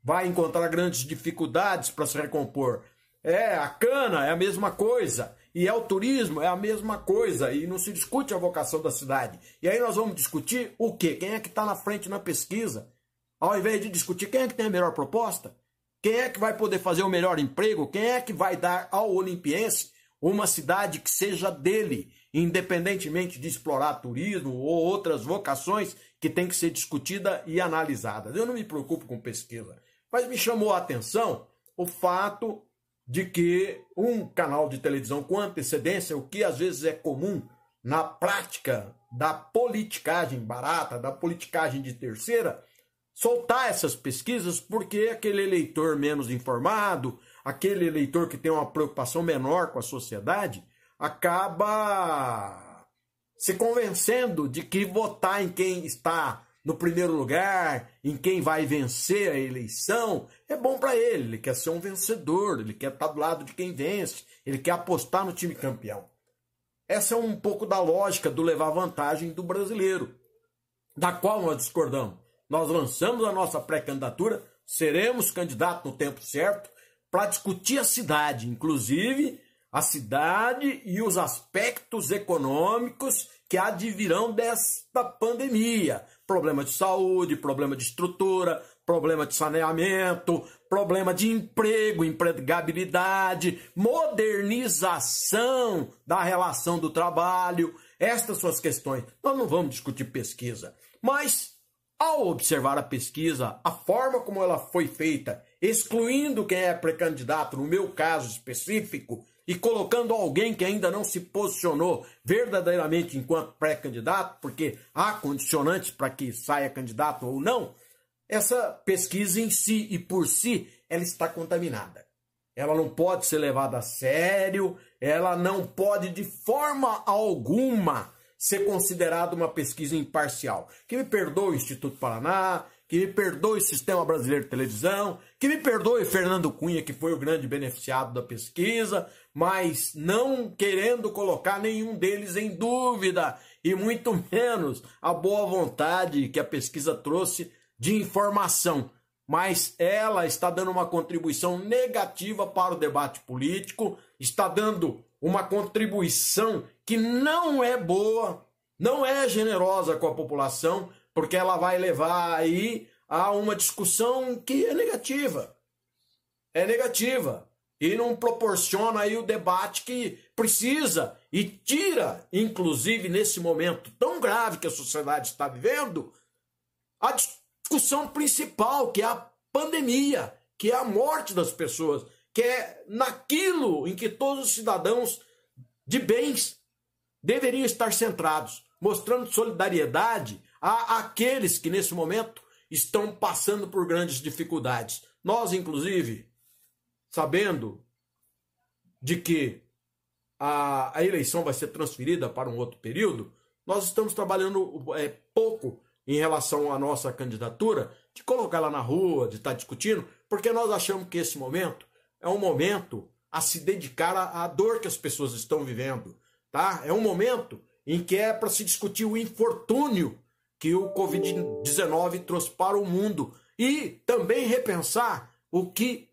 vai encontrar grandes dificuldades para se recompor. É, a cana é a mesma coisa. E é o turismo, é a mesma coisa. E não se discute a vocação da cidade. E aí nós vamos discutir o quê? Quem é que está na frente na pesquisa? Ao invés de discutir quem é que tem a melhor proposta, quem é que vai poder fazer o melhor emprego, quem é que vai dar ao olimpiense uma cidade que seja dele, independentemente de explorar turismo ou outras vocações que tem que ser discutida e analisada. Eu não me preocupo com pesquisa, mas me chamou a atenção o fato de que um canal de televisão com antecedência, o que às vezes é comum na prática da politicagem barata, da politicagem de terceira, soltar essas pesquisas porque aquele eleitor menos informado, aquele eleitor que tem uma preocupação menor com a sociedade, acaba se convencendo de que votar em quem está no primeiro lugar, em quem vai vencer a eleição, é bom para ele. Ele quer ser um vencedor, ele quer estar do lado de quem vence, ele quer apostar no time campeão. Essa é um pouco da lógica do levar vantagem do brasileiro, da qual nós discordamos. Nós lançamos a nossa pré-candidatura, seremos candidatos no tempo certo para discutir a cidade, inclusive a cidade e os aspectos econômicos que advirão desta pandemia. Problema de saúde, problema de estrutura, problema de saneamento, problema de emprego, empregabilidade, modernização da relação do trabalho, estas são as questões. Nós não vamos discutir pesquisa, mas ao observar a pesquisa, a forma como ela foi feita, excluindo quem é pré-candidato, no meu caso específico, e colocando alguém que ainda não se posicionou verdadeiramente enquanto pré-candidato, porque há condicionantes para que saia candidato ou não, essa pesquisa em si e por si, ela está contaminada. Ela não pode ser levada a sério, ela não pode de forma alguma ser considerada uma pesquisa imparcial. Que me perdoe o Instituto Paraná, que me perdoe o Sistema Brasileiro de Televisão, que me perdoe Fernando Cunha, que foi o grande beneficiado da pesquisa, mas não querendo colocar nenhum deles em dúvida, e muito menos a boa vontade que a pesquisa trouxe de informação. Mas ela está dando uma contribuição negativa para o debate político, está dando uma contribuição que não é boa, não é generosa com a população, porque ela vai levar aí a uma discussão que é negativa. É negativa e não proporciona aí o debate que precisa e tira, inclusive nesse momento tão grave que a sociedade está vivendo, a discussão principal, que é a pandemia, que é a morte das pessoas, que é naquilo em que todos os cidadãos de bens deveriam estar centrados, mostrando solidariedade a aqueles que nesse momento estão passando por grandes dificuldades. Nós, inclusive, sabendo de que a, a eleição vai ser transferida para um outro período, nós estamos trabalhando é, pouco em relação à nossa candidatura, de colocar lá na rua, de estar discutindo, porque nós achamos que esse momento é um momento a se dedicar à, à dor que as pessoas estão vivendo, tá? É um momento em que é para se discutir o infortúnio que o Covid-19 trouxe para o mundo e também repensar o que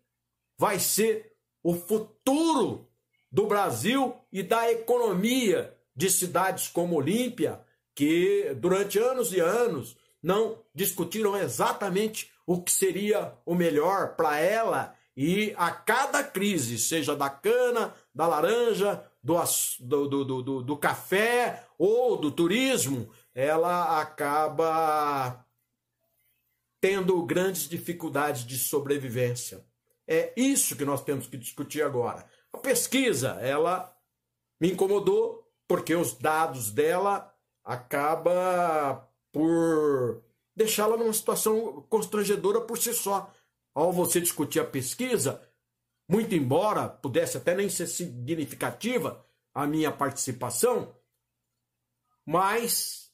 vai ser o futuro do Brasil e da economia de cidades como Olímpia, que durante anos e anos não discutiram exatamente o que seria o melhor para ela e a cada crise, seja da cana, da laranja, do, do, do, do, do café ou do turismo, ela acaba tendo grandes dificuldades de sobrevivência. É isso que nós temos que discutir agora. A pesquisa, ela me incomodou porque os dados dela acaba por deixá-la numa situação constrangedora por si só. Ao você discutir a pesquisa, muito embora pudesse até nem ser significativa a minha participação, mas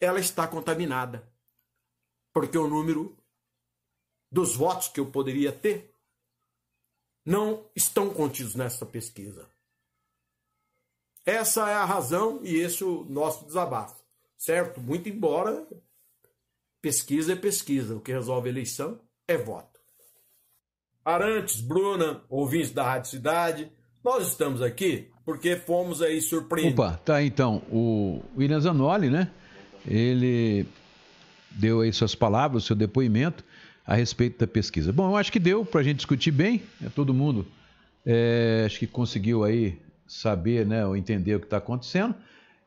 ela está contaminada. Porque o número dos votos que eu poderia ter não estão contidos nessa pesquisa. Essa é a razão e esse é o nosso desabafo, certo? Muito embora pesquisa é pesquisa, o que resolve a eleição é voto. Arantes, Bruna, ouvintes da Rádio Cidade, nós estamos aqui porque fomos aí surpreendidos. Opa, tá então, o William Zanoli, né? Ele deu aí suas palavras, seu depoimento a respeito da pesquisa. Bom, eu acho que deu para a gente discutir bem, né? todo mundo é, acho que conseguiu aí saber, né, ou entender o que está acontecendo.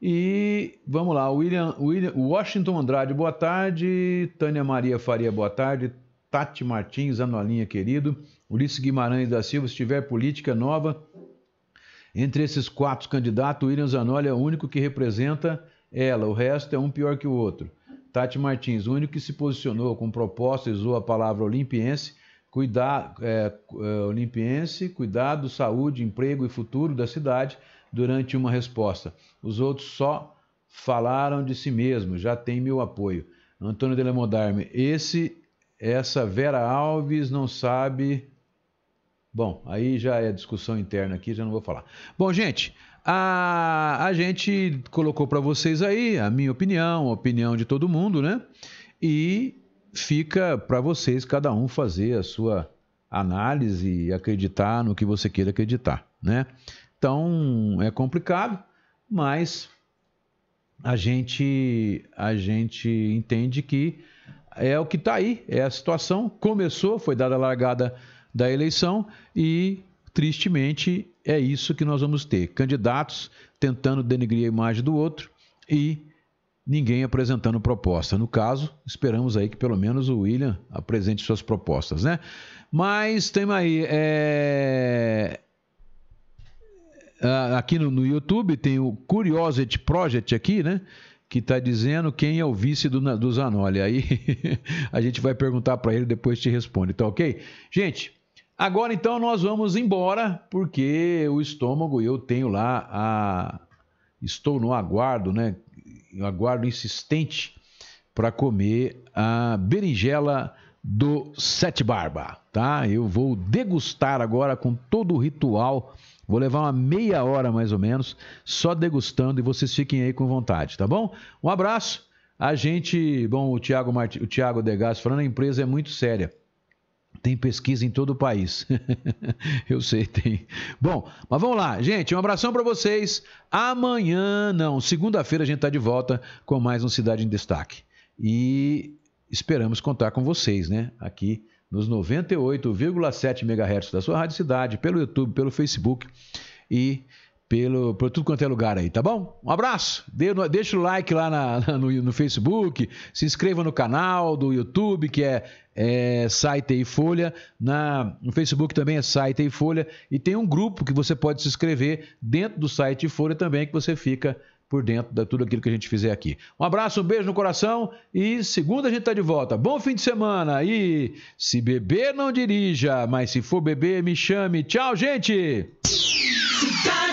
E vamos lá, William, William, Washington Andrade, boa tarde. Tânia Maria Faria, boa tarde. Tati Martins, Anolinha querido. Ulisses Guimarães da Silva, se tiver política nova, entre esses quatro candidatos, William Zanoli é o único que representa ela, o resto é um pior que o outro. Tati Martins, o único que se posicionou com proposta usou a palavra olimpiense, cuidar, é, é, olimpiense, cuidado, saúde, emprego e futuro da cidade durante uma resposta. Os outros só falaram de si mesmos, já tem meu apoio. Antônio de Lemodarme, esse, essa Vera Alves não sabe Bom, aí já é discussão interna aqui, já não vou falar. Bom, gente, a, a gente colocou para vocês aí a minha opinião, a opinião de todo mundo, né? E fica para vocês, cada um, fazer a sua análise e acreditar no que você queira acreditar, né? Então, é complicado, mas a gente, a gente entende que é o que está aí, é a situação. Começou, foi dada a largada da eleição e, tristemente, é isso que nós vamos ter: candidatos tentando denegrir a imagem do outro e ninguém apresentando proposta. No caso, esperamos aí que pelo menos o William apresente suas propostas, né? Mas tem aí, é... aqui no, no, YouTube tem o Curiosity Project aqui, né? Que está dizendo quem é o vice do, do Zanoli. Aí a gente vai perguntar para ele depois te responde, tá ok? Gente, Agora então nós vamos embora, porque o estômago eu tenho lá a. Estou no aguardo, né? aguardo insistente para comer a berinjela do Sete Barba, tá? Eu vou degustar agora com todo o ritual. Vou levar uma meia hora mais ou menos, só degustando e vocês fiquem aí com vontade, tá bom? Um abraço. A gente, bom, o Tiago Mart... o Thiago Degas falando, a empresa é muito séria. Tem pesquisa em todo o país. Eu sei, tem. Bom, mas vamos lá, gente. Um abração para vocês. Amanhã, não, segunda-feira a gente está de volta com mais um Cidade em Destaque. E esperamos contar com vocês, né? Aqui nos 98,7 MHz da sua Rádio Cidade, pelo YouTube, pelo Facebook e pelo, por tudo quanto é lugar aí, tá bom? Um abraço, Dê, deixa o like lá na, no, no, Facebook, se inscreva no canal do YouTube, que é, é Site e Folha, na, no Facebook também é Site e Folha, e tem um grupo que você pode se inscrever dentro do site e Folha também, que você fica por dentro de tudo aquilo que a gente fizer aqui. Um abraço, um beijo no coração e segunda a gente tá de volta. Bom fim de semana e se beber não dirija, mas se for beber me chame. Tchau, gente!